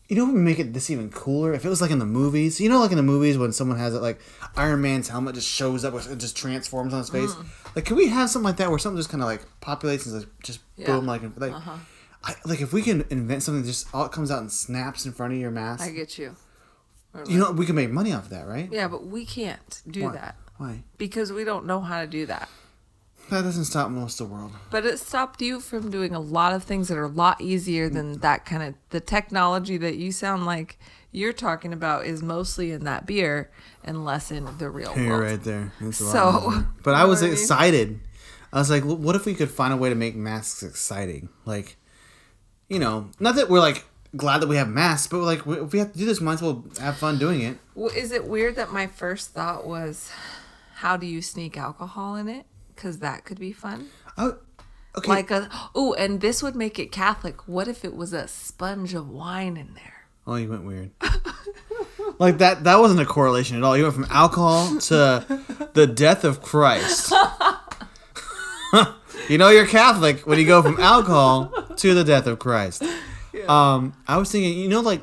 you know, what would make it this even cooler if it was like in the movies. You know, like in the movies when someone has it, like Iron Man's helmet just shows up, it just transforms on his face. Mm. Like, can we have something like that where something just kind of like populates and like, just Yeah. boom, like like. Uh-huh. I, like if we can invent something that just all it comes out and snaps in front of your mask, I get you. you know, we can make money off of that, right? Yeah, but we can't do Why? that Why? because we don't know how to do that. That doesn't stop most of the world. But it stopped you from doing a lot of things that are a lot easier than mm. that kind of the technology that you sound like you're talking about is mostly in that beer and less in the real You're world. right there. A lot So, more. but you I know was what I mean? excited. I was like, what if we could find a way to make masks exciting? Like, you know, not that we're like glad that we have masks, but like if we have to do this, might as well have fun doing it. Well, is it weird that my first thought was, how do you sneak alcohol in it? Because that could be fun. Oh, okay. Like a oh, and this would make it Catholic. What if it was a sponge of wine in there? oh, you went weird. like that. That wasn't a correlation at all. You went from alcohol to the death of Christ. you know you're Catholic when you go from alcohol to the death of Christ. Um, I was thinking, you know, like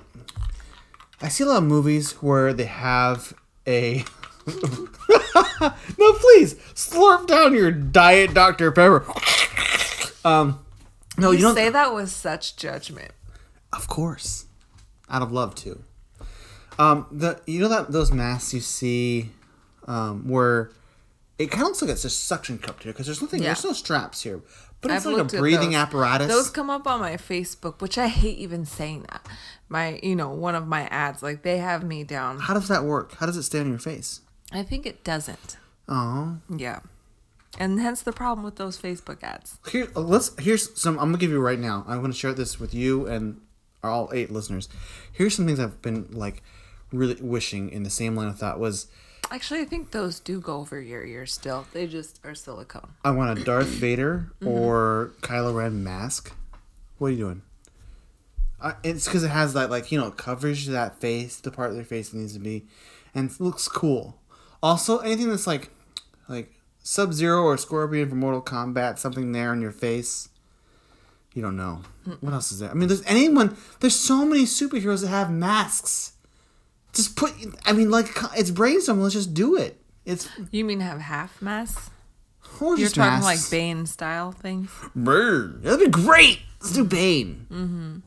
I see a lot of movies where they have a. no, please slurp down your diet Dr Pepper. Um, no, you you, don't. say that with such judgment. Of course, out of love too. Um, the you know that those masks you see, um, where it kind of looks like it's a suction cup here because there's nothing, Yeah. there's no straps here, but it's I've like a breathing those. apparatus. Those come up on my Facebook, which I hate even saying that. My, you know, one of my ads, like they have me down. How does that work? How does it stay on your face? I think it doesn't. Oh, Yeah. And hence the problem with those Facebook ads. here let's here's some. I'm gonna give you right now. I'm gonna share this with you and our all eight listeners. Here's some things I've been like really wishing in the same line of thought was Actually, I think those do go over your ears still. They just are silicone. I want a Darth Vader or Kylo Ren mask. What are you doing? Uh, it's because it has that like you know coverage to that face, the part of their face that needs to be, and it looks cool. Also, anything that's like like Sub Zero or Scorpion from Mortal Kombat, something there on your face. You don't know. What else is there? I mean, there's anyone. There's so many superheroes that have masks. Just put. I mean, like it's brainstorming. Let's just do it. It's You mean have half masks? or You're talking masks. like Bane style things? Brr, that'd be great. Let's do Bane.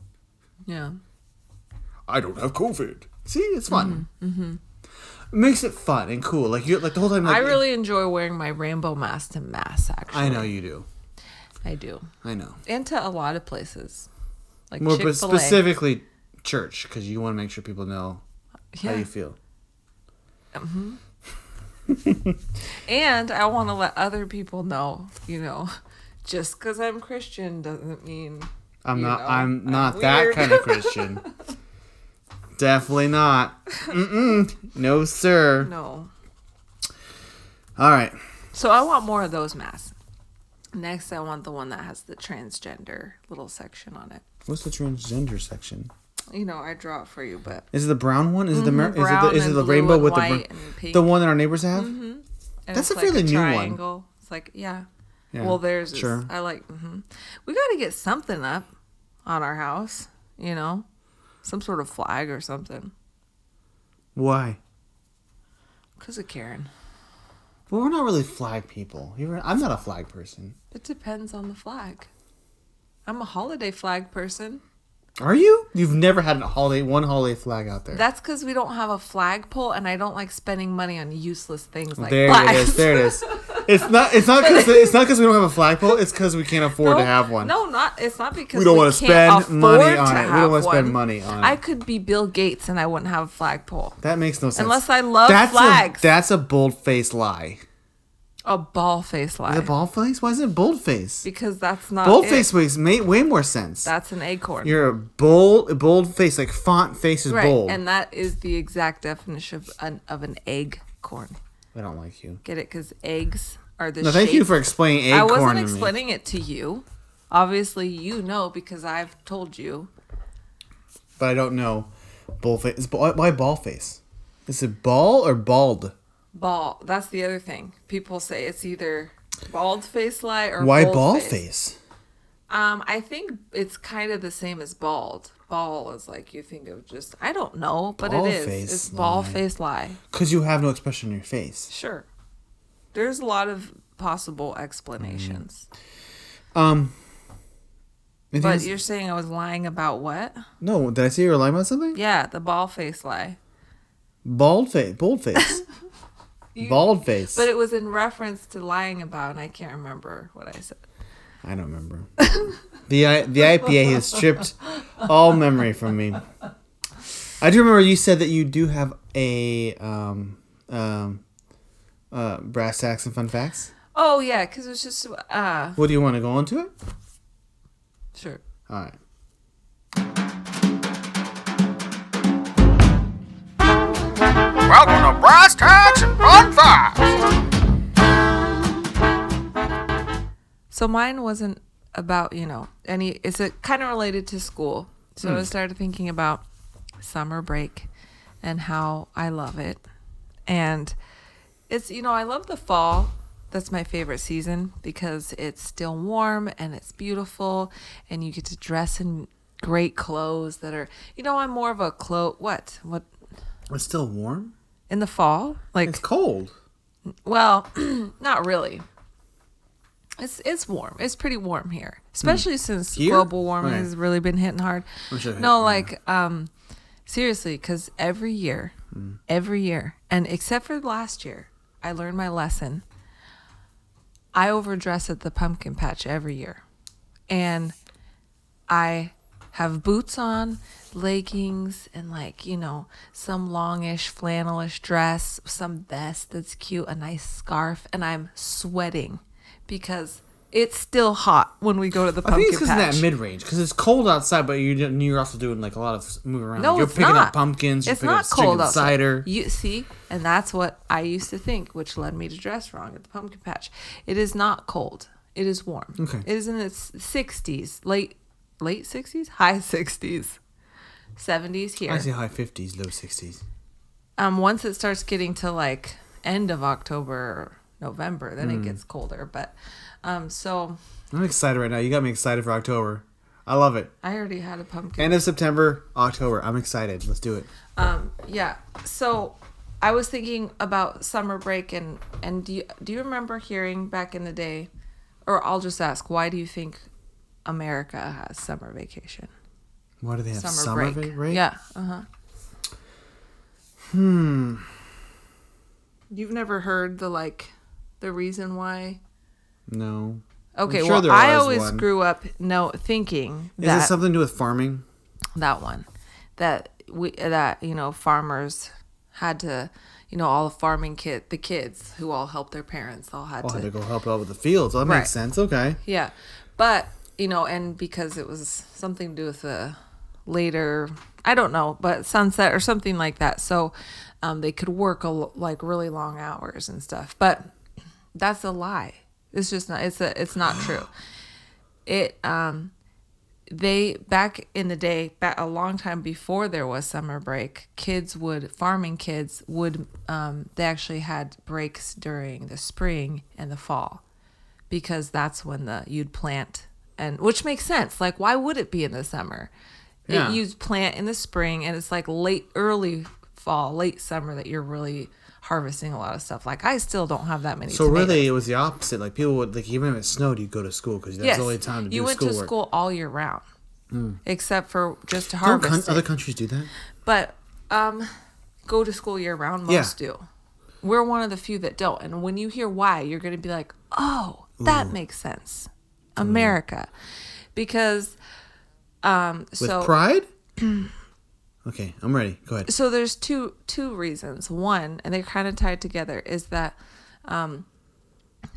Yeah. I don't have COVID. See, it's fun. Mm-hmm. It makes it fun and cool. Like you, like the whole time. Like, I really enjoy wearing my rainbow mask to mass, actually. I know you do. I do. I know. And to a lot of places. Like More Chick-fil-A. specifically, church, because you want to make sure people know Yeah. how you feel. Mm-hmm. And I want to let other people know, you know, just because I'm Christian doesn't mean I'm not. know, I'm I'm not that kind of Christian. Definitely not. Mm-mm. No, sir. no. All right. So I want more of those masks. Next, I want the one that has the transgender little section on it. What's the transgender section? You know, I draw it for you, but Is it the brown one? Is it the mer- is it the, is it the rainbow with the br- the one that our neighbors have? and That's a like fairly new one. It's like yeah. Yeah, Well, there's sure. is, I like. hmm We got to get something up on our house. You know, some sort of flag or something. Why? Cause of Karen. Well, we're not really flag people. You're, I'm not a flag person. It depends on the flag. I'm a holiday flag person. Are you? You've never had a holiday one holiday flag out there. That's because we don't have a flagpole, and I don't like spending money on useless things like there flags. it is. There it is. It's not. It's not because it's not because we don't have a flagpole. It's because we can't afford to have one. No, not. It's not because We don't want wanna spend money on it. We don't wanna spend money on it. I could be Bill Gates and I wouldn't have a flagpole. That makes no sense. Unless I love that's flags. A, that's a bold face lie. A ball face lie. Is it bald face? Why is it bold face? because that's not Bold it. face makes ma- way more sense. That's an acorn. You're a bold, bold face. Like font face is right, bold. and that is the exact definition of an of an egg corn. I don't like you. Get it? Because eggs are the. No, thank you for explaining I wasn't to me. explaining it to you. Obviously, you know because I've told you. but I don't know. Bull face. Why why ball face? Is it ball or bald? Ball. That's the other thing. People say it's either bald face lie or Why ball face. face? Um, I think it's kind of the same as bald. Ball is like you think of just I don't know, but Ball it is. face It's ball lie. face lie. Because you have no expression on your face. Sure. There's a lot of possible explanations. Um. But you're saying I was lying about what? no, did I say you were lying about something? Yeah, the ball face lie. Bald face. Bold face. Bald face. But it was in reference to lying about, and I can't remember what I said. I don't remember. the the IPA has stripped all memory from me. I do remember you said that you do have a um um uh brass tacks and fun facts. Oh yeah, because it was just uh What do you want to go into it? sure. All right. Welcome to Brass Tacks and Fun Facts. So mine wasn't about you know any. It's kind of related to school. So I hmm. started thinking about summer break and how I love it, and it's you know I love the fall. That's my favorite season because it's still warm and it's beautiful, and you get to dress in great clothes that are you know I'm more of a clo what what It's still warm. In the fall like It's cold. Well, not really. It's it's warm. It's pretty warm here, especially since Here? global warming Okay. has really been hitting hard. sure No, hit- like um, seriously, because every year, every year, and except for last year, I learned my lesson. I overdress at the pumpkin patch every year, and I have boots on, leggings, and like, you know, some longish flannelish dress, some vest that's cute, a nice scarf, and I'm sweating because it's still hot when we go to the pumpkin I think it's because patch. that mid range because it's cold outside, but you're you're also doing like a lot of moving around. no, you're it's picking not. up pumpkins. You're It's picking not up cold outside. cider. You see, and that's what I used to think, which led me to dress wrong at the pumpkin patch. It is not cold. It is warm. Okay. It is in its 60s, late late 60s, high 60s, 70s here. I say high fifties, low sixties. um once it starts getting to like end of october november then Hmm. it gets colder but um so I'm excited right now. You got me excited for October. I love it. i already had a pumpkin End of September, October. I'm excited. Let's do it. um yeah so i was thinking about summer break and and do you do you remember hearing back in the day or i'll just ask why do you think america has summer vacation What do they have summer, summer, break. break? yeah uh-huh Hmm. you've never heard the like the reason why No. okay sure well i always one. grew up no thinking Is that it something to do with farming? that one that we that you know farmers had to you know all the farming kid the kids who all helped their parents all had I'll to have to go help out with the fields. That Right. makes sense. Okay. yeah but you know and because it was something to do with the later i don't know but sunset or something like that. So um, they could work a, like really long hours and stuff but that's a lie. It's just not it's a it's not true. It um they back in the day back a long time before there was summer break kids would farming kids would um, they actually had breaks during the spring and the fall because that's when the you'd plant and which makes sense like why would it be in the summer Yeah. it, you'd plant in the spring and it's like late early fall late summer that you're really harvesting a lot of stuff like i still don't have that many So tomatoes. really, it was the opposite. Like people would like even if it snowed, you'd go to school because that's the only time to be so sick. you do went to school all year round except for just to harvest con- other countries do that? but um go to school year round most do we're one of the few that don't and when you hear why you're going to be like oh that makes sense america because um With so pride? okay, I'm ready. Go ahead. so there's two two reasons one and they're kind of tied together is that um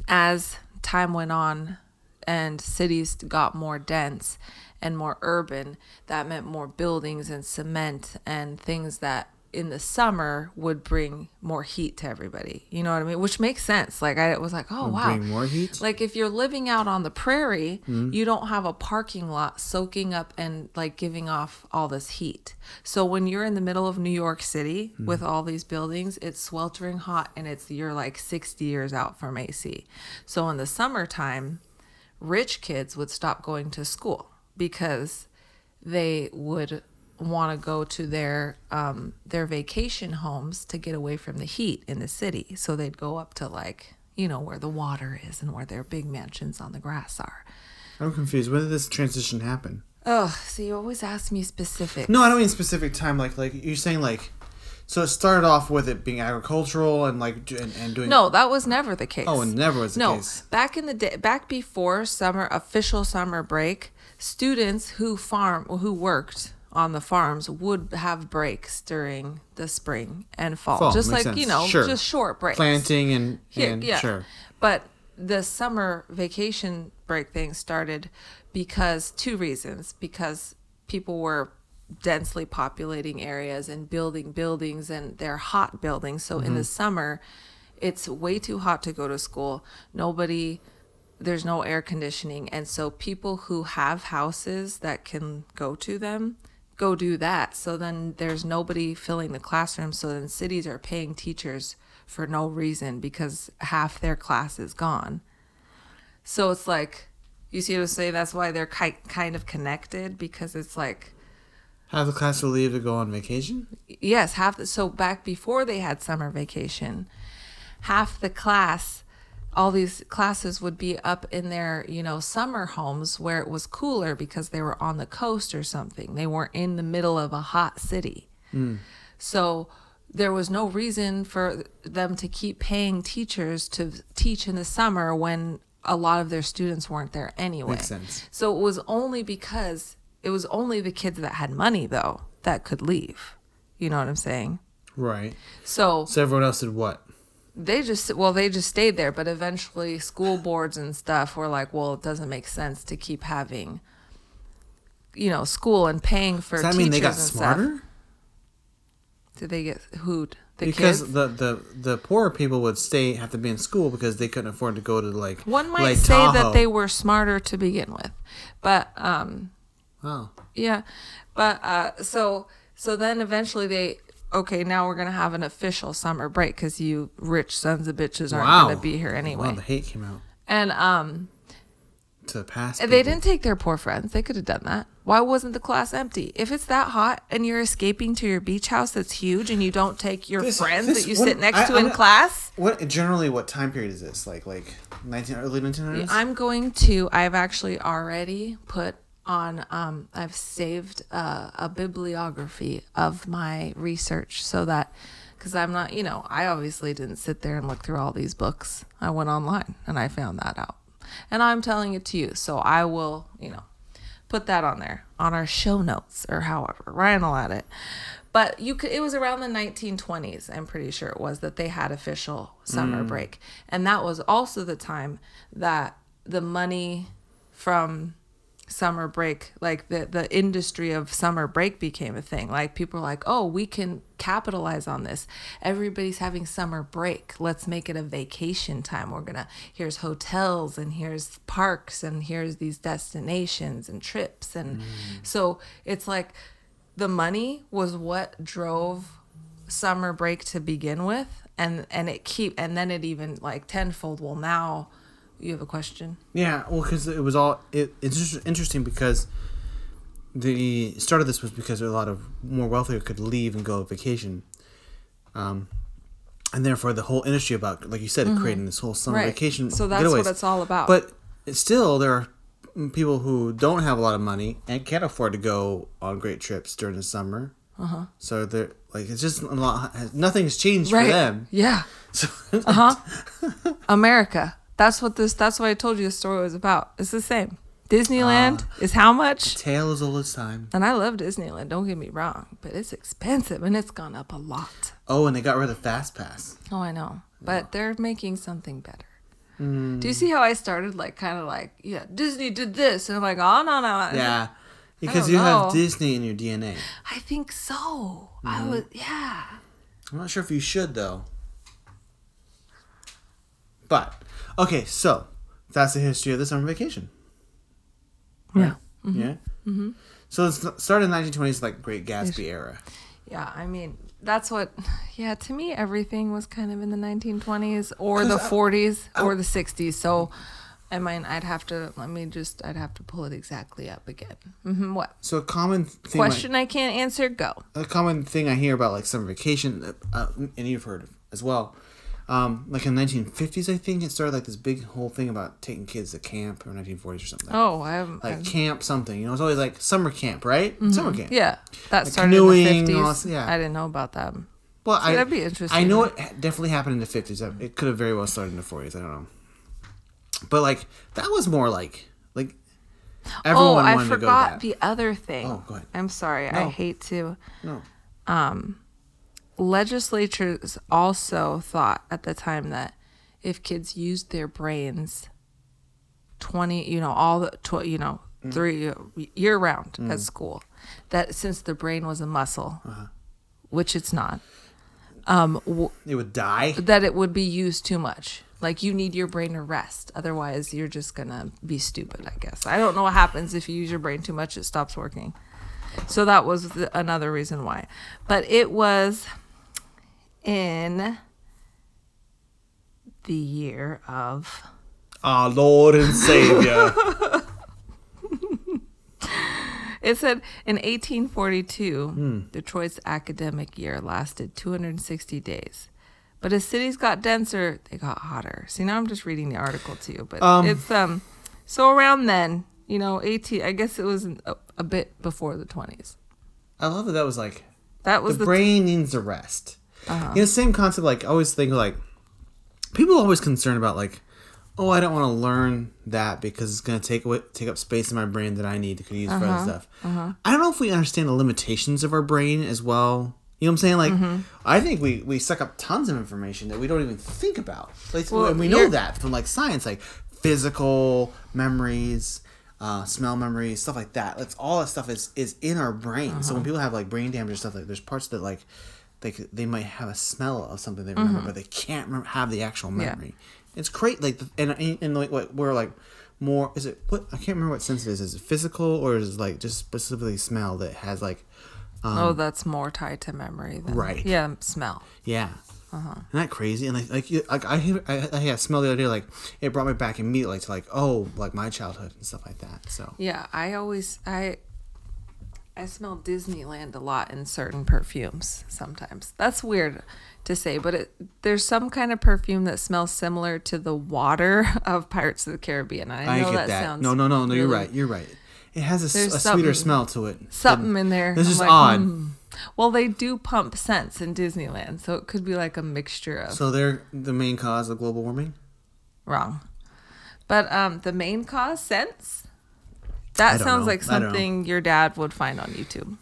as time went on and cities got more dense and more urban that meant more buildings and cement and things that in the summer would bring more heat to everybody you know what i mean which makes sense like i was like oh wow Bring more heat. like if you're living out on the prairie, Mm-hmm. you don't have a parking lot soaking up and like giving off all this heat. So when you're in the middle of New York City Mm-hmm. with all these buildings, it's sweltering hot and it's you're like 60 years out from AC. So in the summertime, rich kids would stop going to school because they would want to go to their um, their vacation homes to get away from the heat in the city. So they'd go up to like you know where the water is and where their big mansions on the grass are. I'm confused. When did this transition happen? Oh, so you always ask me specific. No, I don't mean specific time. Like, like you're saying, like, so it started off with it being agricultural and like and, and doing. No, that was never the case. Oh, it never was the no, case. back in the day, back before summer official summer break, students who farm who worked on the farms would have breaks during the spring and fall, Fall, just like you know, Sure. just short breaks. planting and and yeah. sure. But the summer vacation break thing started because two reasons. Because people were densely populating areas and building buildings and they're hot buildings. So in the mm-hmm. summer, it's way too hot to go to school. Nobody there's no air conditioning and so people who have houses that can go to them go do that. So then there's nobody filling the classroom. So then cities are paying teachers for no reason because half their class is gone. So it's like you see what i'm saying? That's why they're ki- kind of connected because it's like Half the class to leave to go on vacation. yes half the, so back before they had summer vacation half the class all these classes would be up in their you know summer homes where it was cooler because they were on the coast or something they weren't in the middle of a hot city mm. so there was no reason for them to keep paying teachers to teach in the summer when a lot of their students weren't there anyway Makes sense. so it was only because it was only the kids that had money though that could leave you know what i'm saying Right. so So everyone else did what? They just well they just stayed there but eventually school boards and stuff were like well it doesn't make sense to keep having you know school and paying for Does that teachers mean they got and stuff. smarter? did they get who'd the because kids the, the the poorer people would stay have to be in school because they couldn't afford to go to like one might Lake say that they were smarter to begin with but um oh Yeah, but uh, so so then eventually they okay now we're gonna have an official summer break because you rich sons of bitches aren't wow gonna be here anyway. wow, the hate came out and um, to the past they people. didn't take their poor friends. They could have done that. Why wasn't the class empty? If it's that hot and you're escaping to your beach house that's huge and you don't take your This- friends this that you one- sit next I- to I'm in not- class. what generally what time period is this like like 19 early 1900s I'm going to. I've actually already put on. Um, I've saved uh, a bibliography of my research so that because I'm not, you know, I obviously didn't sit there and look through all these books. I went online and I found that out, and I'm telling it to you. So I will, you know, put that on there on our show notes or however Ryan will add it. But you could. It was around the 1920s. I'm pretty sure it was that they had official summer break, and that was also the time that the money from summer break like the the industry of summer break became a thing. Like people were like oh we can capitalize on this. Everybody's having summer break. Let's make it a vacation time. We're gonna here's hotels and here's parks and here's these destinations and trips and mm. so it's like the money was what drove summer break to begin with and and it keep and then it even like tenfold. Well now you have a question Yeah, well, because it was all it, it's just interesting because the start of this was because a lot of more wealthier could leave and go on vacation, um, and therefore the whole industry about like you said creating this whole summer Mm-hmm. Right. vacation. So that's what it's all about. But still, there are people who don't have a lot of money and can't afford to go on great trips during the summer. Uh-huh. So they're like it's just a lot. Nothing's changed for them. Yeah. So Uh huh. America. That's what this. That's what I told you the story was about. It's the same. Disneyland Ah. is how much? tale as old as time. And I love Disneyland. Don't get me wrong, but it's expensive and it's gone up a lot. Oh, and they got rid of Fast Pass. Oh, I know. But they're making something better. Hmm. Do you see how I started like kind of like yeah Disney did this and I'm like oh no no no Yeah. Because you have. Disney in your DNA. I think so Mm-hmm. I was yeah I'm not sure if you should though. But okay, so that's the history of the summer vacation. yeah Yeah. Mm-hmm. So it started in the 1920s, like Great Gatsby era. Yeah, I mean, that's what, yeah, to me, everything was kind of in the 1920s or the 40s or the 60s. So, I mean, I'd have to, let me just, I'd have to pull it exactly up again. hmm what? So a common thing, Question I can't answer, go. a common thing I hear about like summer vacation, uh, and you've heard as well. Um, like in the 1950s, I think it started like this big whole thing about taking kids to camp, or 1940s or something. Oh, I haven't, like I've- camp something. You know, it's always like summer camp, right? Summer camp. yeah, that Like started canoeing, in the 50s. this- yeah. I didn't know about that. Well, I that'd be interesting. I know it definitely happened in the fifties. It could have very well started in the forties. I don't know. But like that was more like like Oh, everyone I wanted to go forgot the other thing. Oh, go ahead. I'm sorry. I hate to. no. Legislatures also thought at the time that if kids used their brains 20 you know all the tw- you know mm. three year round mm. at school that since the brain was a muscle uh-huh. which it's not um w- It would die. that it would be used too much. Like you need your brain to rest. Otherwise you're just gonna be stupid i guess. I don't know what happens if you use your brain too much it stops working. So that was the, another reason why. But it was in the year of Our Lord and Savior. it said in 1842 detroit's academic year lasted 260 days but as cities got denser they got hotter see now i'm just reading the article to you but Um, it's um so around then you know 18 i guess it was a, a bit before the 20s I love that. That was like that was the the, brain needs a rest. Uh-huh. You know, same concept. Like I always think like people are always concerned about like, oh, I don't want to learn that because it's gonna take away take up space in my brain that I need to use for Uh-huh. other stuff. I don't know if we understand the limitations of our brain as well. You know what I'm saying? Like, Mm-hmm. I think we we suck up tons of information that we don't even think about. Like, Well, and we know that from like science, like physical memories, uh, smell memories, stuff like that. That's all that stuff is is in our brain. So Uh-huh. when people have like brain damage or stuff like, there's parts that like they they might have a smell of something they remember, but they can't remember, have the actual Mm-hmm. Yeah. memory. It's great. Like, the, and and like what we're like more is it what I can't remember what sense it is. Is it physical or is it like just specifically smell that has like oh, that's more tied to memory than Um, Right. Yeah, smell. Yeah. Uh-huh. Isn't that crazy? And like, like, you, like I, hear- I, I had smell the other day. Like, it brought me back immediately to like, oh, like my childhood and stuff like that. So Yeah, I always I I smell Disneyland a lot in certain perfumes sometimes. That's weird to say, but it, there's some kind of perfume that smells similar to the water of Pirates of the Caribbean. I, I, know that, that. sounds No, no, no, no. You're right. You're right. It has a, a sweeter smell to it. Something in there. This I'm is like, odd. "Hmm." Well, they do pump scents in Disneyland, so it could be like a mixture of So they're the main cause of global warming. wrong. But um, the main cause scents. I That sounds know. like I don't know. something your dad would find on YouTube.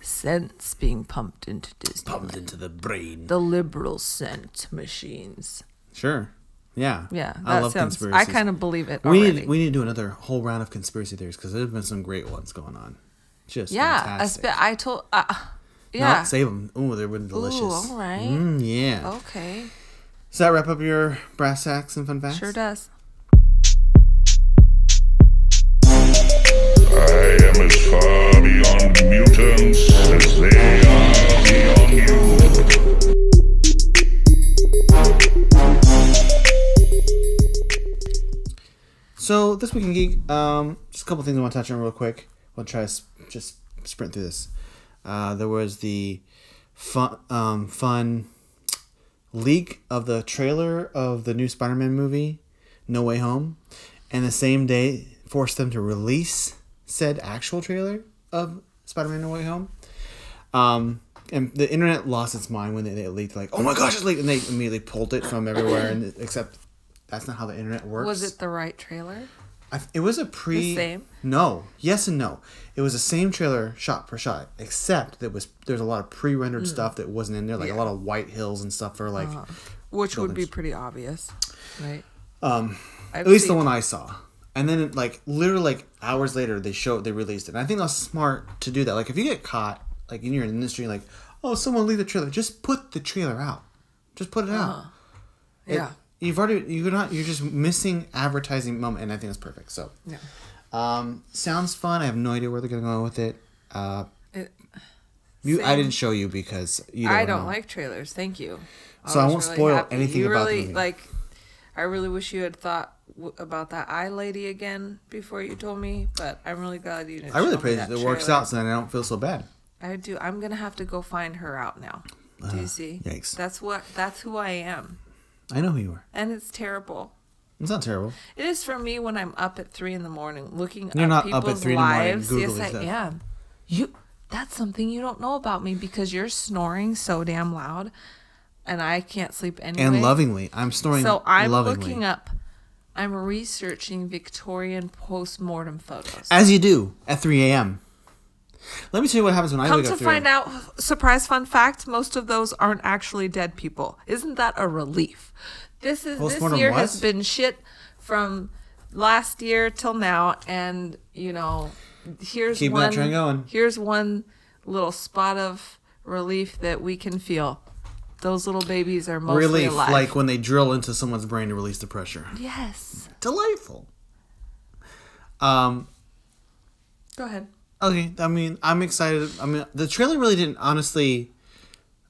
Scents being pumped into Disneyland. Pumped into the brain. The liberal scent machines. Sure. Yeah. Yeah, I love sounds. I kind of believe it We already. need we need to do another whole round of conspiracy theories because there's been some great ones going on. Just yeah, fantastic. I, spe- I told. Uh, No, yeah. save them. Ooh, they were delicious. Ooh, all right. Mm, yeah. okay. Does that wrap up your brass tacks and fun facts? Sure does. So this week in geek, um, just a couple things I want to touch on real quick. I'll try to s- just sprint through this. Uh, there was the fun, um, fun leak of the trailer of the new Spider-Man movie, No Way Home, and the same day forced them to release said actual trailer of Spider-Man No Way Home. Um, and the internet lost its mind when they, they leaked, like, "Oh my gosh, it's leaked!" and they immediately pulled it from everywhere. And except that's not how the internet works. Was it the right trailer? I, it was a pre. The same? No, yes and no. It was the same trailer shot for shot, except that was there's a lot of pre-rendered stuff that wasn't in there, like a Mm. Yeah. Uh-huh. lot of white hills and stuff for like Which would be pretty obvious, right? um I've at least the one I saw. And then like literally like hours later they showed they released it. And I think that's smart to do that. Like if you get caught like in your industry like oh someone leaked the trailer, just put the trailer out. Just put it out. It- Yeah. you've already you're not you're just missing advertising moment and I think that's perfect. So Yeah. Um, sounds fun. I have no idea where they're gonna go with it. Uh, It, you, I didn't show you because you don't I don't know. like trailers. Thank you. So I won't spoil anything you about the really, movie. Like, I really wish you had thought w- about that eye lady again before you told me. But I'm really glad you didn't. I really pray that that it works out so that I don't feel so bad. I do. I'm gonna have to go find her out now. Do you see? Uh, yikes. That's what. That's who I am, I know who you are. and it's terrible. It's not terrible. It is for me when I'm up at three in the morning looking You're at not up at people's three in the morning lives. Googling yes, I stuff. am. You. That's something you don't know about me because you're snoring so damn loud, and I can't sleep anyway. And lovingly, I'm snoring. So I'm lovingly. looking up. I'm researching Victorian post-mortem photos. as you do at 3 a.m. Let me tell you what happens when I Come wake to up. 3 find out, surprise fun fact: most of those aren't actually dead people. Isn't that a relief? This is this year what? has been shit from last year till now, and you know, here's that one. Here's one little spot of relief that we can feel. Those little babies are mostly relief, alive. like when they drill into someone's brain to release the pressure. yes. Delightful. Um. Go ahead. Okay. I mean, I'm excited. I mean, the trailer really didn't honestly.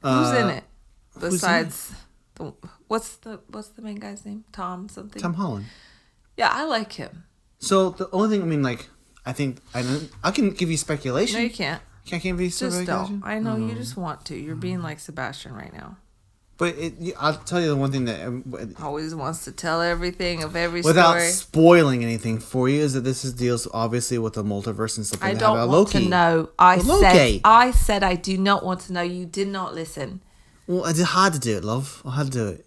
Who's in Uh, it in it? besides the what's the what's the main guy's name? Tom something. Tom Holland. Yeah, I like him. So the only thing I mean, like, I think I don't, I can give you speculation. No, you can't. Can't give you Just don't. I know you just want to. You're being like Sebastian right now. But it, I'll tell you the one thing that, um, Always wants to tell everything of every without story. spoiling anything for you, is that this is deals obviously with the multiverse and stuff. I like don't that want about to know. I But said I said I do not want to know. You did not listen. Well, I did hard to do it, love. I had to do it.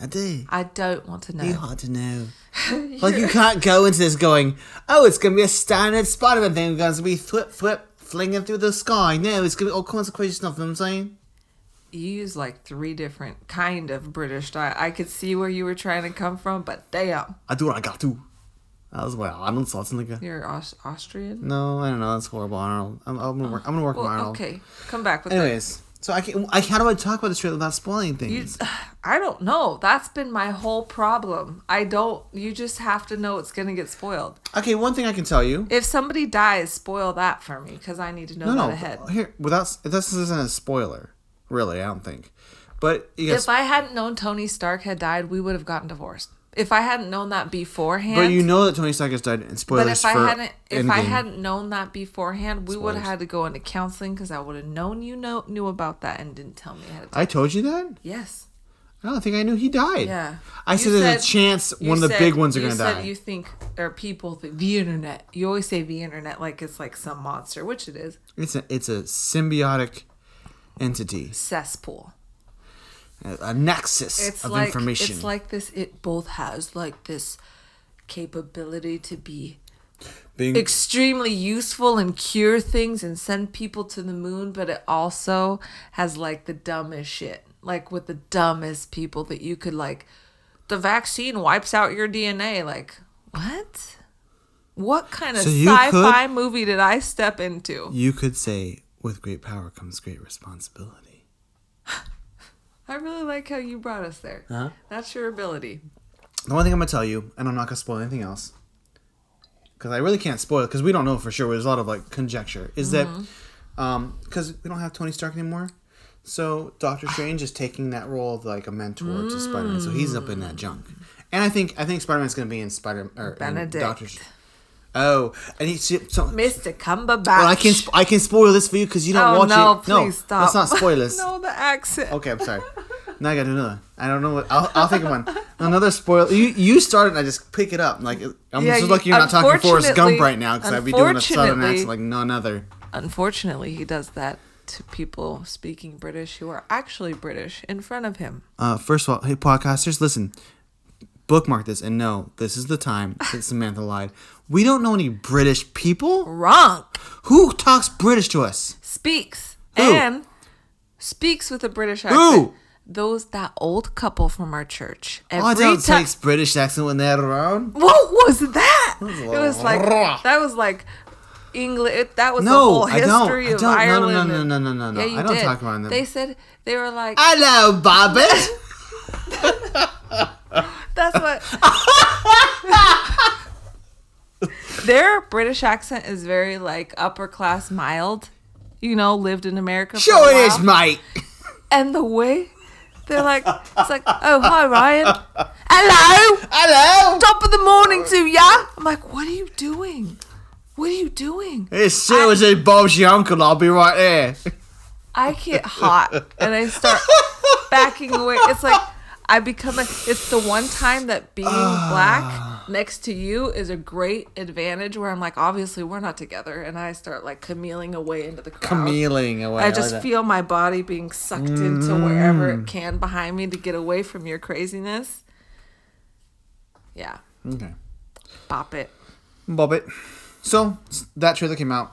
I do. I don't want to know. You hard to know. like you can't go into this going, oh, it's gonna be a standard Spider-Man thing. It's gonna be flip, flip, flinging through the sky. No, it's gonna be all kinds of crazy stuff. You know what I'm saying. You use like three different kind of British style. I could see where you were trying to come from, but damn, I do what I got to. That was what Arnold Schwarzenegger. you're Aus- Austrian. No, I don't know. That's horrible. Arnold. I'm, I'm gonna work. I'm gonna work Well, Arnold. okay, come back with it. Anyways, so I can. I how do I talk about this trailer without spoiling You, things? I don't know. That's been my whole problem. I don't. You just have to know it's gonna get spoiled. okay, one thing I can tell you. If somebody dies, spoil that for me because I need to know No, that no. ahead. Here, without this isn't a spoiler, really. I don't think. But you guys, If I hadn't known Tony Stark had died, we would have gotten divorced. If I hadn't known that beforehand, but you know that Tony Stark has died. And spoilers But if I hadn't, if I hadn't known that beforehand, we would have Spoilers. had to go into counseling because I would have known you know knew about that and didn't tell me ahead of time. I told you that. yes. I don't think I knew he died. Yeah. I You said there's a chance You one of the said- big ones are you gonna said die. You think or people think the internet. You always say the internet like it's like some monster, which it is. It's a it's a symbiotic entity, Cesspool. A, a nexus It's of like information. it's like this. It both has like this capability to be Being extremely useful and cure things and send people to the moon, but it also has like the dumbest shit. Like with the dumbest people that you could like the vaccine wipes out your DNA. Like, what? What kind of So sci-fi movie did I step into? you could say, with great power comes great responsibility. I really like how you brought us there. Huh? That's your ability. The one thing I'm gonna tell you, and I'm not gonna spoil anything else, because I really can't spoil it, because we don't know for sure. There's a lot of like conjecture. Is Mm-hmm. that um because we don't have Tony Stark anymore, so Doctor Strange is taking that role of like a mentor to Spider-Man, so he's up in that junk. And I think I think Spider-Man's gonna be in Spider or Benedict. Doctor. Oh, and he so. Mr. Cumberbatch. Well, I can sp- I can spoil this for you because you don't Oh watch no, it. please stop. Let's not spoilers. no, the accent. Okay, I'm sorry. Now I do another. I don't know what. I'll, I'll think of one. Another spoiler. You you start it and I just pick it up. Like I'm Yeah, just lucky you're not talking Forrest Gump right now because I'd be doing a southern accent like none other. Unfortunately, he does that to people speaking British who are actually British in front of him. Uh, first of all, hey podcasters, listen. Bookmark this and know this is the time since Samantha lied. We don't know any British people. Wrong. Who talks British to us? Speaks Who? and speaks with a British accent. Who? Those that old couple from our church. Oh, I don't time. take British accent when they're around. What was that? was It was like little- that was like English. That was the No, whole I don't. I don't. No, no, Ireland. no, no, no, no, no, no. Yeah, you I don't did. talk about them. They said they were like, Hello, Bobby. That's what. Their British accent is very like upper class, mild. You know, lived in America. For sure a it is, while. mate. And the way they're like, it's like, oh hi Ryan, hello, Hello. top of the morning to ya. I'm like, what are you doing? What are you doing? As soon as it Bob's your uncle, I'll be right there. I get hot and I start backing away. It's like I become a. It's the one time that being black ah. next to you is a great advantage. Where I'm like, obviously we're not together, and I start like cameling away into the crowd. Cameling away. I like just that. feel my body being sucked into wherever it mm. can behind me to get away from your craziness. Yeah, Okay. pop it. Bob it. So that trailer came out.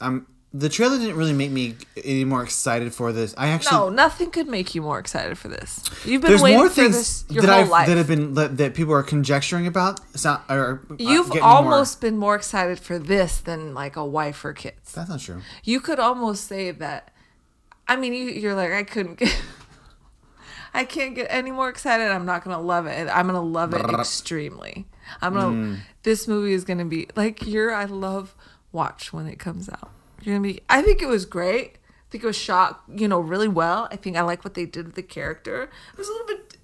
I'm the trailer didn't really make me any more excited for this. I actually No, nothing could make you more excited for this. You've been there's waiting more for things this your that whole I've life. that have been that, people are conjecturing about. Not, or, uh, You've getting more- almost been more excited for this than like a wife or kids. That's not true. You could almost say that. I mean, you, you're like, I couldn't get. I can't get any more excited. I'm not gonna love it. I'm gonna love it extremely. I'm gonna. Mm. This movie is gonna be like your. I love watch when it comes out. You're gonna be. I think it was great. I think it was shot, you know, really well. I think I like what they did with the character. It was a little bit.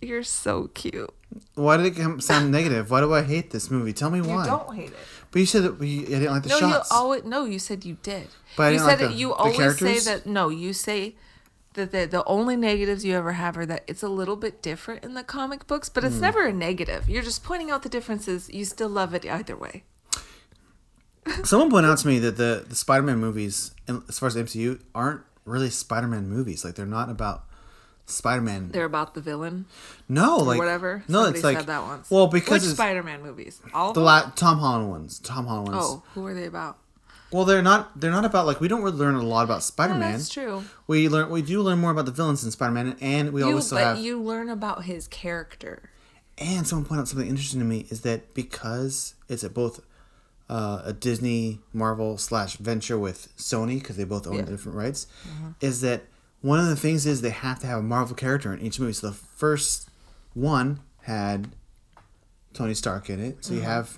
You're so cute. Why did it sound negative? Why do I hate this movie? Tell me why. You don't hate it. But you said that you, I didn't like the No, shots. you always no. You said you did. But I you didn't said like that the- you the always characters? say that. No, you say that the the only negatives you ever have are that it's a little bit different in the comic books, but it's hmm. never a negative. You're just pointing out the differences. You still love it either way. Someone pointed out to me that the, the Spider-Man movies, as far as the MCU, aren't really Spider-Man movies. Like they're not about Spider-Man. They're about the villain no, or like whatever. No, Somebody it's like that once. well because which Spider-Man movies? All of the them? la- Tom Holland ones. Tom Holland ones. Oh, who are they about? Well, they're not. They're not about like we don't really learn a lot about Spider Yeah, Man. that's true. We learn. We do learn more about the villains in Spider Man, and we You, also but have. you learn about his character. And someone pointed out something interesting to me is that because it's a both uh, a Disney Marvel slash venture with Sony because they both own Yeah. different rights, is that one of the things is they have to have a Marvel character in each movie. So the first one had Tony Stark in it, so you have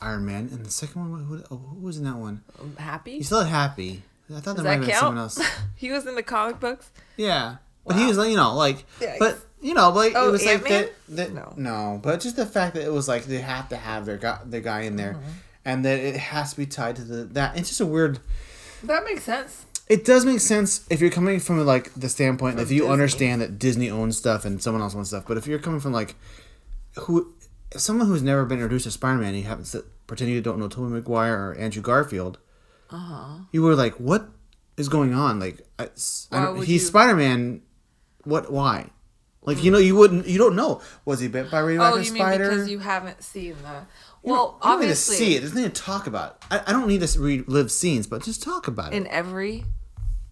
Iron Man, and the second one, who, who who was in that one? Happy? You still had Happy. I thought Does there might that have been someone else. he was in the comic books. Yeah, but he was like, you know, like, Yikes. but you know, like Oh, it was like Ant-Man? that. that No. no. but just the fact that it was like they have to have their guy, their guy in there, Mm-hmm. And that it has to be tied to the that. It's just a weird. That makes sense. It does make sense if you're coming from like the standpoint From if you Disney. understand that Disney owns stuff and someone else owns stuff. But if you're coming from like who someone who's never been introduced to Spider-Man, you haven't pretend you don't know Tobey Maguire or Andrew Garfield. Uh-huh. You were like, what is going on? Like, I, I he's you- Spider-Man. What? Why? Like you know, you wouldn't. You don't know. Was he bit by a Oh, radioactive you mean spider? because you haven't seen the? Well, don't- you don't need to obviously, see it. There's nothing to talk about. I, I don't need to relive scenes, but just talk about it. in every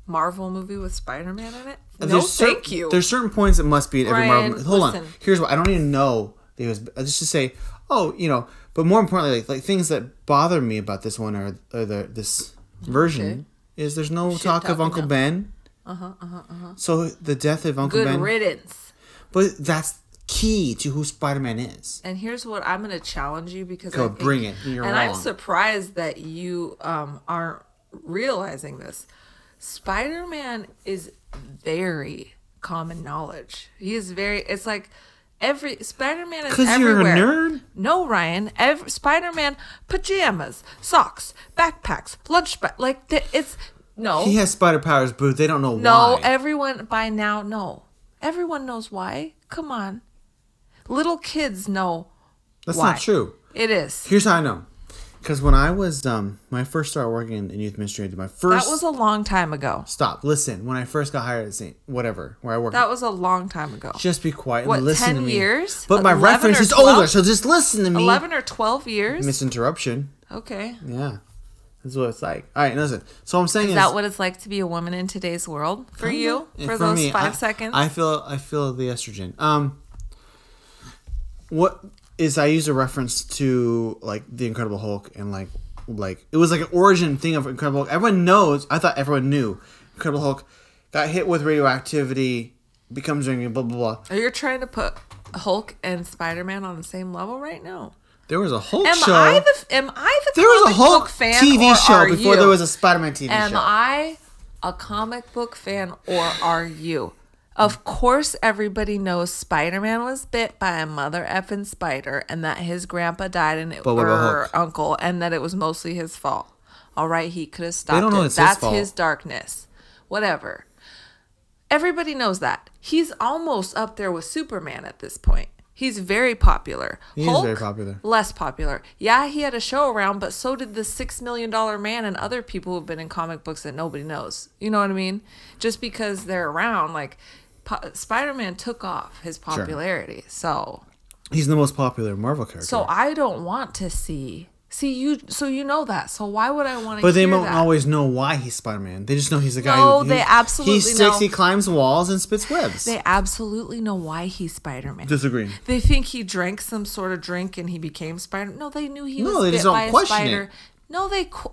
Marvel movie with Spider-Man in it. No, There's cer- thank you. There's certain points that must be in every Marvel. Hold on. listen. Here's what I don't even know. He was just to say, oh, you know. But more importantly, like, like things that bother me about this one or, or the this version is there's no talk of talking Uncle. Ben. Uh huh. Uh huh. Uh-huh. So the death of Uncle Good Ben. riddance. But that's key to who Spider Man is. And here's what I'm going to challenge you because Go, I think, bring it. You're and I'm surprised that you um, aren't realizing this. Spider-Man is very common knowledge. He is very. It's like every Spider-Man is 'Cause you're a nerd? No, Ryan. Ev- Spider-Man pajamas, socks, backpacks, lunch bag. Like th- it's no. He has spider powers, but they don't know No, why. No, everyone by now no. Everyone knows why. Come on. Little kids know That's why. not true. It is. Here's how I know. Because when I was um when I first started working in, in youth ministry, I did my first That was a long time ago. stop. Listen, when I first got hired at St. whatever where I worked, That was a long time ago. just be quiet and What, listen 10 to me. years? But my 11 reference is older, so just listen to me. 11 or 12 years? Misinterruption. okay. Yeah, that's what it's like. All right, listen. So I'm saying Is is, that what it's like to be a woman in today's world for you? Yeah, For, those me, five I- seconds? I feel I feel the estrogen. Um, what is I use a reference to like the Incredible Hulk and like like it was like an origin thing of Incredible Hulk. Everyone knows. I thought everyone knew. Incredible Hulk got hit with radioactivity, becomes ring blah blah blah. Are you trying to put Hulk and Spider Man on the same level right now? There was a Hulk Am show. I the am I the there was a Hulk fan TV show before you? there was a Spider-Man TV Am show. Am I a comic book fan or are you? Of course, everybody knows Spider Man was bit by a mother effing spider and that his grandpa died and it about or uncle and that it was mostly his fault. All right, he could have stopped don't know it. it's his That's fault. his darkness. Whatever. Everybody knows that. He's almost up there with Superman at this point. He's very popular. He is very popular. Less popular. Yeah, he had a show around, but so did the Six Million Dollar Man and other people who've been in comic books that nobody knows. You know what I mean? Just because they're around, like po- Spider Man took off his popularity. So, He's the most popular Marvel character. so I don't want to see. See you, so you know that. So why would I want to? But they don't that? always know why he's Spider Man. They just know he's a guy. No, who, they absolutely He sticks, know. he climbs walls, and spits webs. They absolutely know why he's Spider Man. Disagree. They think he drank some sort of drink and he became Spider. No, they knew he No, was they bit just don't by a question spider. it. No, they. Qu-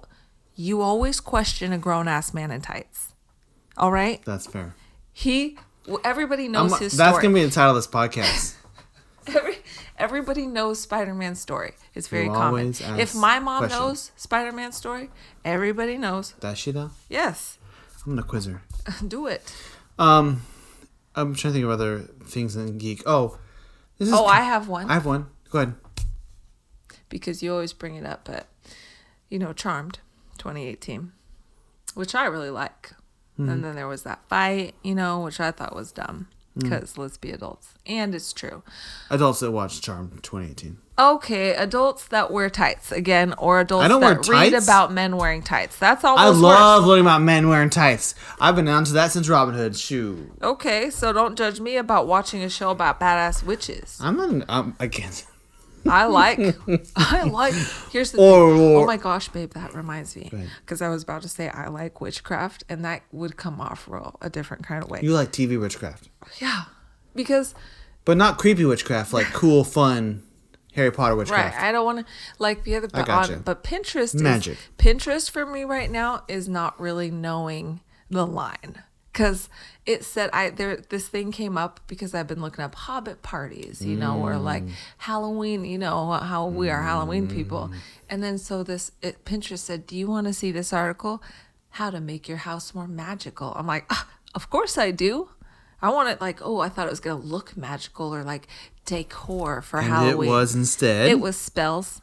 you always question a grown ass man in tights. All right, That's fair. he. Everybody I'm- knows his that's gonna be the title of this podcast. Every, everybody knows Spider Man's story. It's very You common. If my mom questions. knows Spider Man's story, everybody knows. Does she though? Yes, I'm gonna quiz her. do it. Um, I'm trying to think of other things in geek. Oh, this is. Oh, I have one. I have one. Go ahead. because you always bring it up, but you know, Charmed 2018, which I really like. Hmm. And then there was that fight, you know, which I thought was dumb Hmm. because let's be adults. And it's true. Adults that watch Charmed 2018. Okay, adults that wear tights again, or adults I don't that wear read about men wearing tights. That's all. I love worse. learning about men wearing tights. I've been down to that since Robin Hood. Shoe. Okay, so don't judge me about watching a show about badass witches. I'm not. I'm against. I like, I like. Here's the Or- thing. or- oh my gosh, babe, that reminds me, because I was about to say I like witchcraft, and that would come off real a different kind of way. You like TV witchcraft, yeah, because but not creepy witchcraft, like cool, fun Harry Potter witchcraft. right. I don't want to like the other, but gotcha. on but Pinterest, Magic. Is, Pinterest for me right now is not really knowing the line. Cause it said I there this thing came up because I've been looking up Hobbit parties, you know, or like Mm. Halloween, you know, how we are Halloween people, and then so this it, Pinterest said, "Do you want to see this article? How to make your house more magical?" I'm like, ah, "Of course I do." I want it like, oh, I thought it was gonna look magical or like decor for and Halloween. it was instead. It was spells.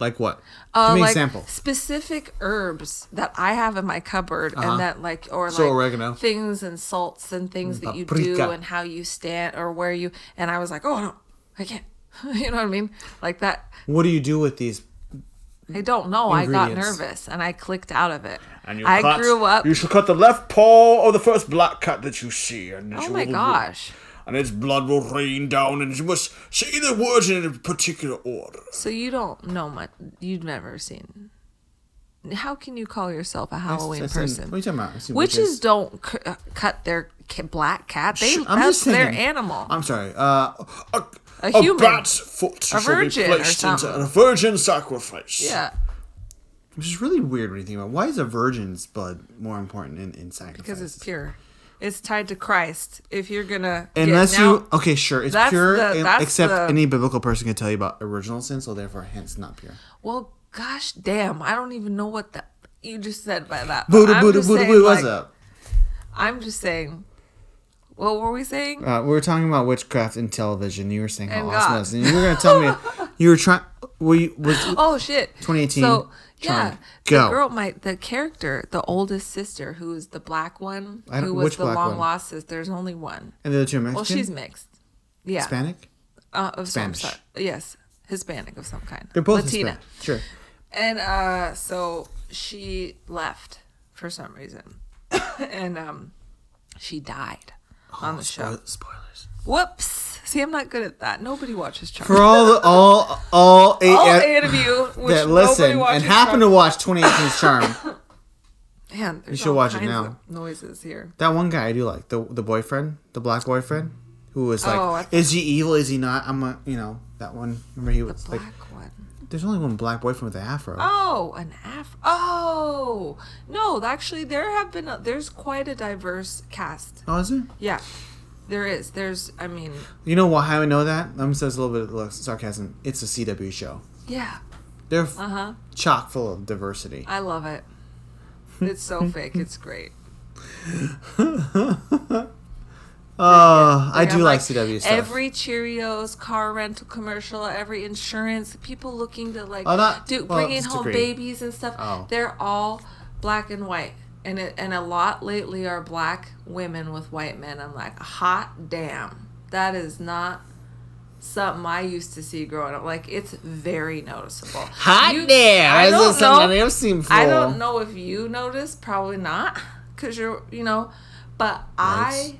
Like what? Uh, Give me an like example. specific herbs that I have in my cupboard, and that like or Uh-huh. So like oregano. things and salts and things that you do and how you stand or where you. And I was like, oh no, I can't. you know what I mean? Like that. What do you do with these? I don't know. I got nervous and I clicked out of it. And you I cut- grew up. You should cut the left paw or the first black cat that you see. And Oh you my will- gosh. And its blood will rain down, and you must say the words in a particular order. So you don't know much. You've never seen. How can you call yourself a Halloween I seen- person? what are you talking about? I seen Witches witches. don't c- uh, cut their ca- black cat. They Sh- I'm that's just their saying. animal. I'm sorry. Uh, A, A human. bat's foot A shall virgin be or placed into something. a virgin sacrifice. yeah, which is really weird when you think about. Why is a virgin's blood more important in in sacrifices? because it's pure. It's tied to Christ. If you're gonna Unless get, now, you okay, sure, it's pure, the- except the- any biblical person can tell you about original sin, so therefore, hence not pure. well, gosh damn, I don't even know what the you just said by that. Buddha, Buddha, Buddha, Buddha, what's up? I'm just saying. What were we saying? Uh, we were talking about witchcraft in television. You were saying how And awesome God. it is, and you were gonna tell me you were trying. Were you was Oh shit. 2018 So yeah, Charmed. the girl, my the character, the oldest sister, who is the black one, who was the long one? lost sister. There's only one. and the other two are Mexican? Well, she's mixed. Yeah. Hispanic. Uh, of Spanish. some. Yes, Hispanic of some kind. They're both Latina. Hispanic. Sure. And uh, so she left for some reason, and um, she died Oh, on the show. Spoilers. Whoops. See, I'm not good at that. Nobody watches Charmed. For all the, all all eight, All eight of you, that listen and happen to watch 2018's Charmed. Man, you should watch it now. Noises here. That one guy I do like the the boyfriend, the black boyfriend, who was like, Oh, is he evil? Is he not? I'm a, you know that one. Remember he was the Black like, one. There's only one black boyfriend with an afro. Oh, an afro. Oh no, actually, there have been. A, there's quite a diverse cast. Oh, is it? Yeah, there is. There's. I mean, You know why how I know that? I'm says a little bit of sarcasm. It's a CW show. yeah. They're Uh huh. chock full of diversity. I love it. It's so fake. It's great. Oh, I do have, like CW stuff. Every Cheerios car rental commercial, every insurance, people looking to like Oh, not- do well, bringing home degree. babies and stuff. Oh. They're all black and white, and it, and a lot lately are black women with white men. I'm like, hot damn, that is not something I used to see growing up. Like it's very noticeable. Hot You- damn! I don't know. I've seen before. I don't know if you noticed, probably not, because you're, you know, but I,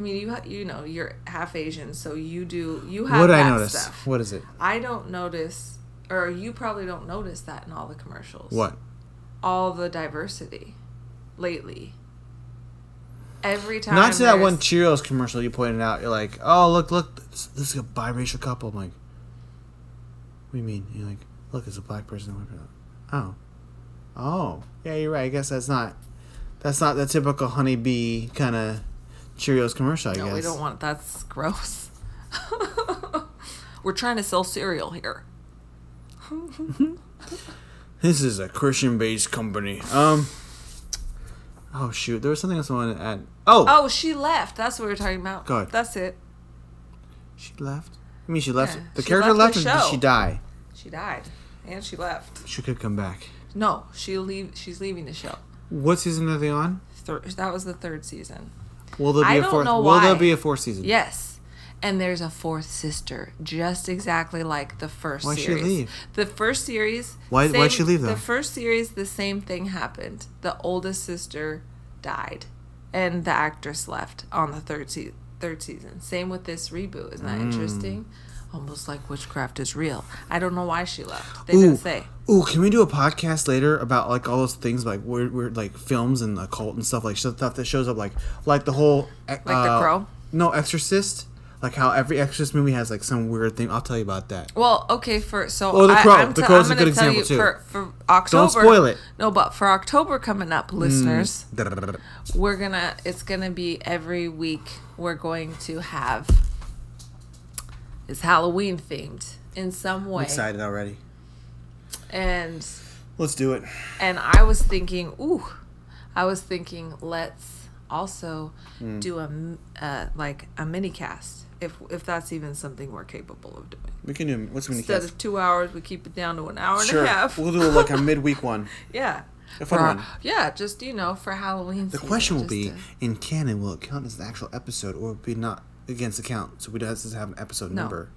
I mean, you you know, you're half Asian, so you do you have What that I notice? stuff. What is it? I don't notice, or you probably don't notice that in all the commercials. What? All the diversity, lately. Every time. Not to that one Cheerios commercial you pointed out. You're like, oh look, look, this, this is a biracial couple. I'm like, what do you mean? You're like, look, it's a black person. and a white person." Oh, oh, yeah, you're right. I guess that's not, that's not the typical honeybee kind of Cheerios commercial. I No, guess. we don't want. That's gross. We're trying to sell cereal here. This is a Christian-based company. Um. Oh shoot, there was something else I wanted to add. Oh, Oh, she left. That's what we were talking about. Go ahead. That's it. she left. I mean, she left. Yeah, the she character left left, the or did she die? She died, and she left. She could come back. No, she leave. She's leaving the show. What season are they on? Thir- that was the third season. Will there be I a don't fourth? know Will there be a fourth season? Yes, and there's a fourth sister, just exactly like the first Why'd she series. leave? The first series. Why- why'd she leave, though? The first series, the same thing happened. The oldest sister died, and the actress left on the third se- third season. Same with this reboot. Isn't that Mm. interesting? Almost like witchcraft is real. I don't know why she left. They Ooh, didn't say. ooh, can we do a podcast later about like all those things like weird, weird like films and occult and stuff like stuff that shows up like like the whole like The Crow? No, Exorcist. Like how every Exorcist movie has like some weird thing. I'll tell you about that. Well, okay, for so Oh, The I, Crow. I'm, The t- Crow's I'm a good gonna tell example, you too. For, for October, spoil it. No, but for October coming up, listeners, Mm. we're gonna. It's gonna be every week. We're going to have. It's Halloween themed in some I'm way, excited already. and Let's do it. and I was thinking, ooh, I was thinking, let's also Hmm. do a uh, like a mini cast, if if that's even something we're capable of doing. We can do what's mini Instead of two hours, we keep it down to an hour and a half. We'll do like a midweek one. Yeah. A fun For- one. Yeah, just you know, for Halloween. The season, question will be: to- in canon, will it count as an actual episode, or will it be not against the count? So we have to have an episode No. number.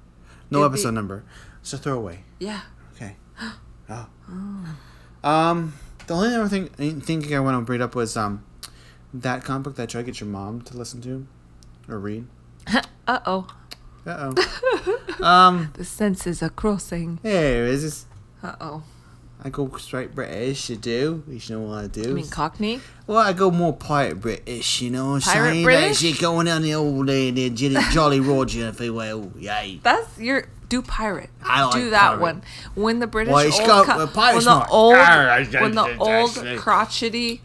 No It'd be- episode number. It's a throwaway. yeah. Okay. Oh. Um. The only other thing thinking I want to bring up was um, that comic book that I tried to get your mom to listen to, or read. Uh oh. Uh oh. um. The senses are crossing. Hey, is this? Uh oh. I go straight British. You do. You know what I do. You mean Cockney? Well, I go more pirate British, you know what I'm Pirate saying? British? Like, you going on the old uh, the Jolly, Jolly Roger, if you will. Yay. That's your do pirate. I like do that pirate. one. When the British Well, it's old got co- a pirate when the smart. old Ah, when the that's- old that's- crotchety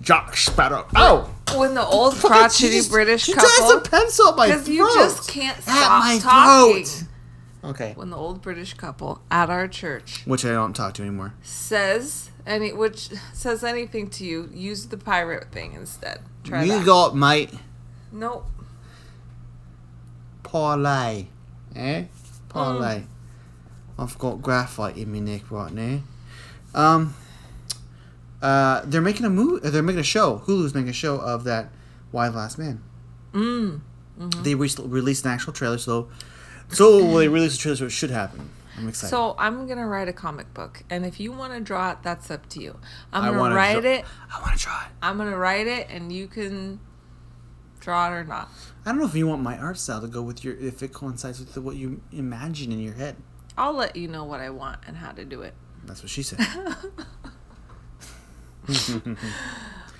Jack Sparrow. Oh! when the old Fucking- crotchety she just- British She tries couple to pencil up my throat. because you just can't At stop my talking. throat. Okay. When the old British couple at our church Which I don't talk to anymore. says any which says anything to you, use the pirate thing instead. Try you that. got, mate, nope. parlay. Eh? Parlay. I've got graphite in my neck right now. Um, uh, they're making a movie. They're making a show. Hulu's making a show of that Y Last Man. Mm. They re- released an actual trailer, so so will they released a trailer, so it should happen. I'm excited. So I'm gonna write a comic book, and if you want to draw it, that's up to you. I'm I gonna write draw- it. I want to try it. I'm gonna write it, and you can draw it or not. I don't know if you want my art style to go with your if it coincides with the, what you imagine in your head. I'll let you know what I want and how to do it. That's what she said.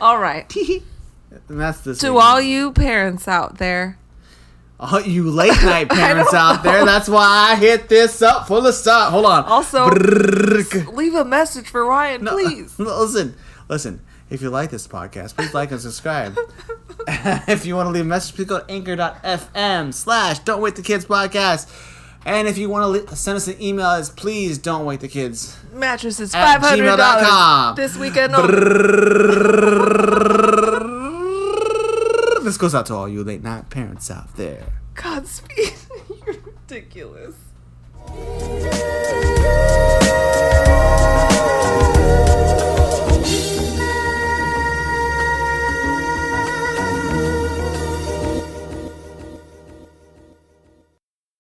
All right. and that's this. To all you parents out there, all you late night parents out there, that's why I hit this up full of stuff. Hold on. also Brrrk. leave a message for Ryan, No, please. listen, listen. If you like this podcast, please like and subscribe. if you want to leave a message, please go to anchor.fm slash don't wake the kids podcast. And if you want to send us an email, it's please don't wake the kids. Mattress is At five hundred gmail.com. dollars this weekend. This goes out to all you late night parents out there. Godspeed. You're ridiculous.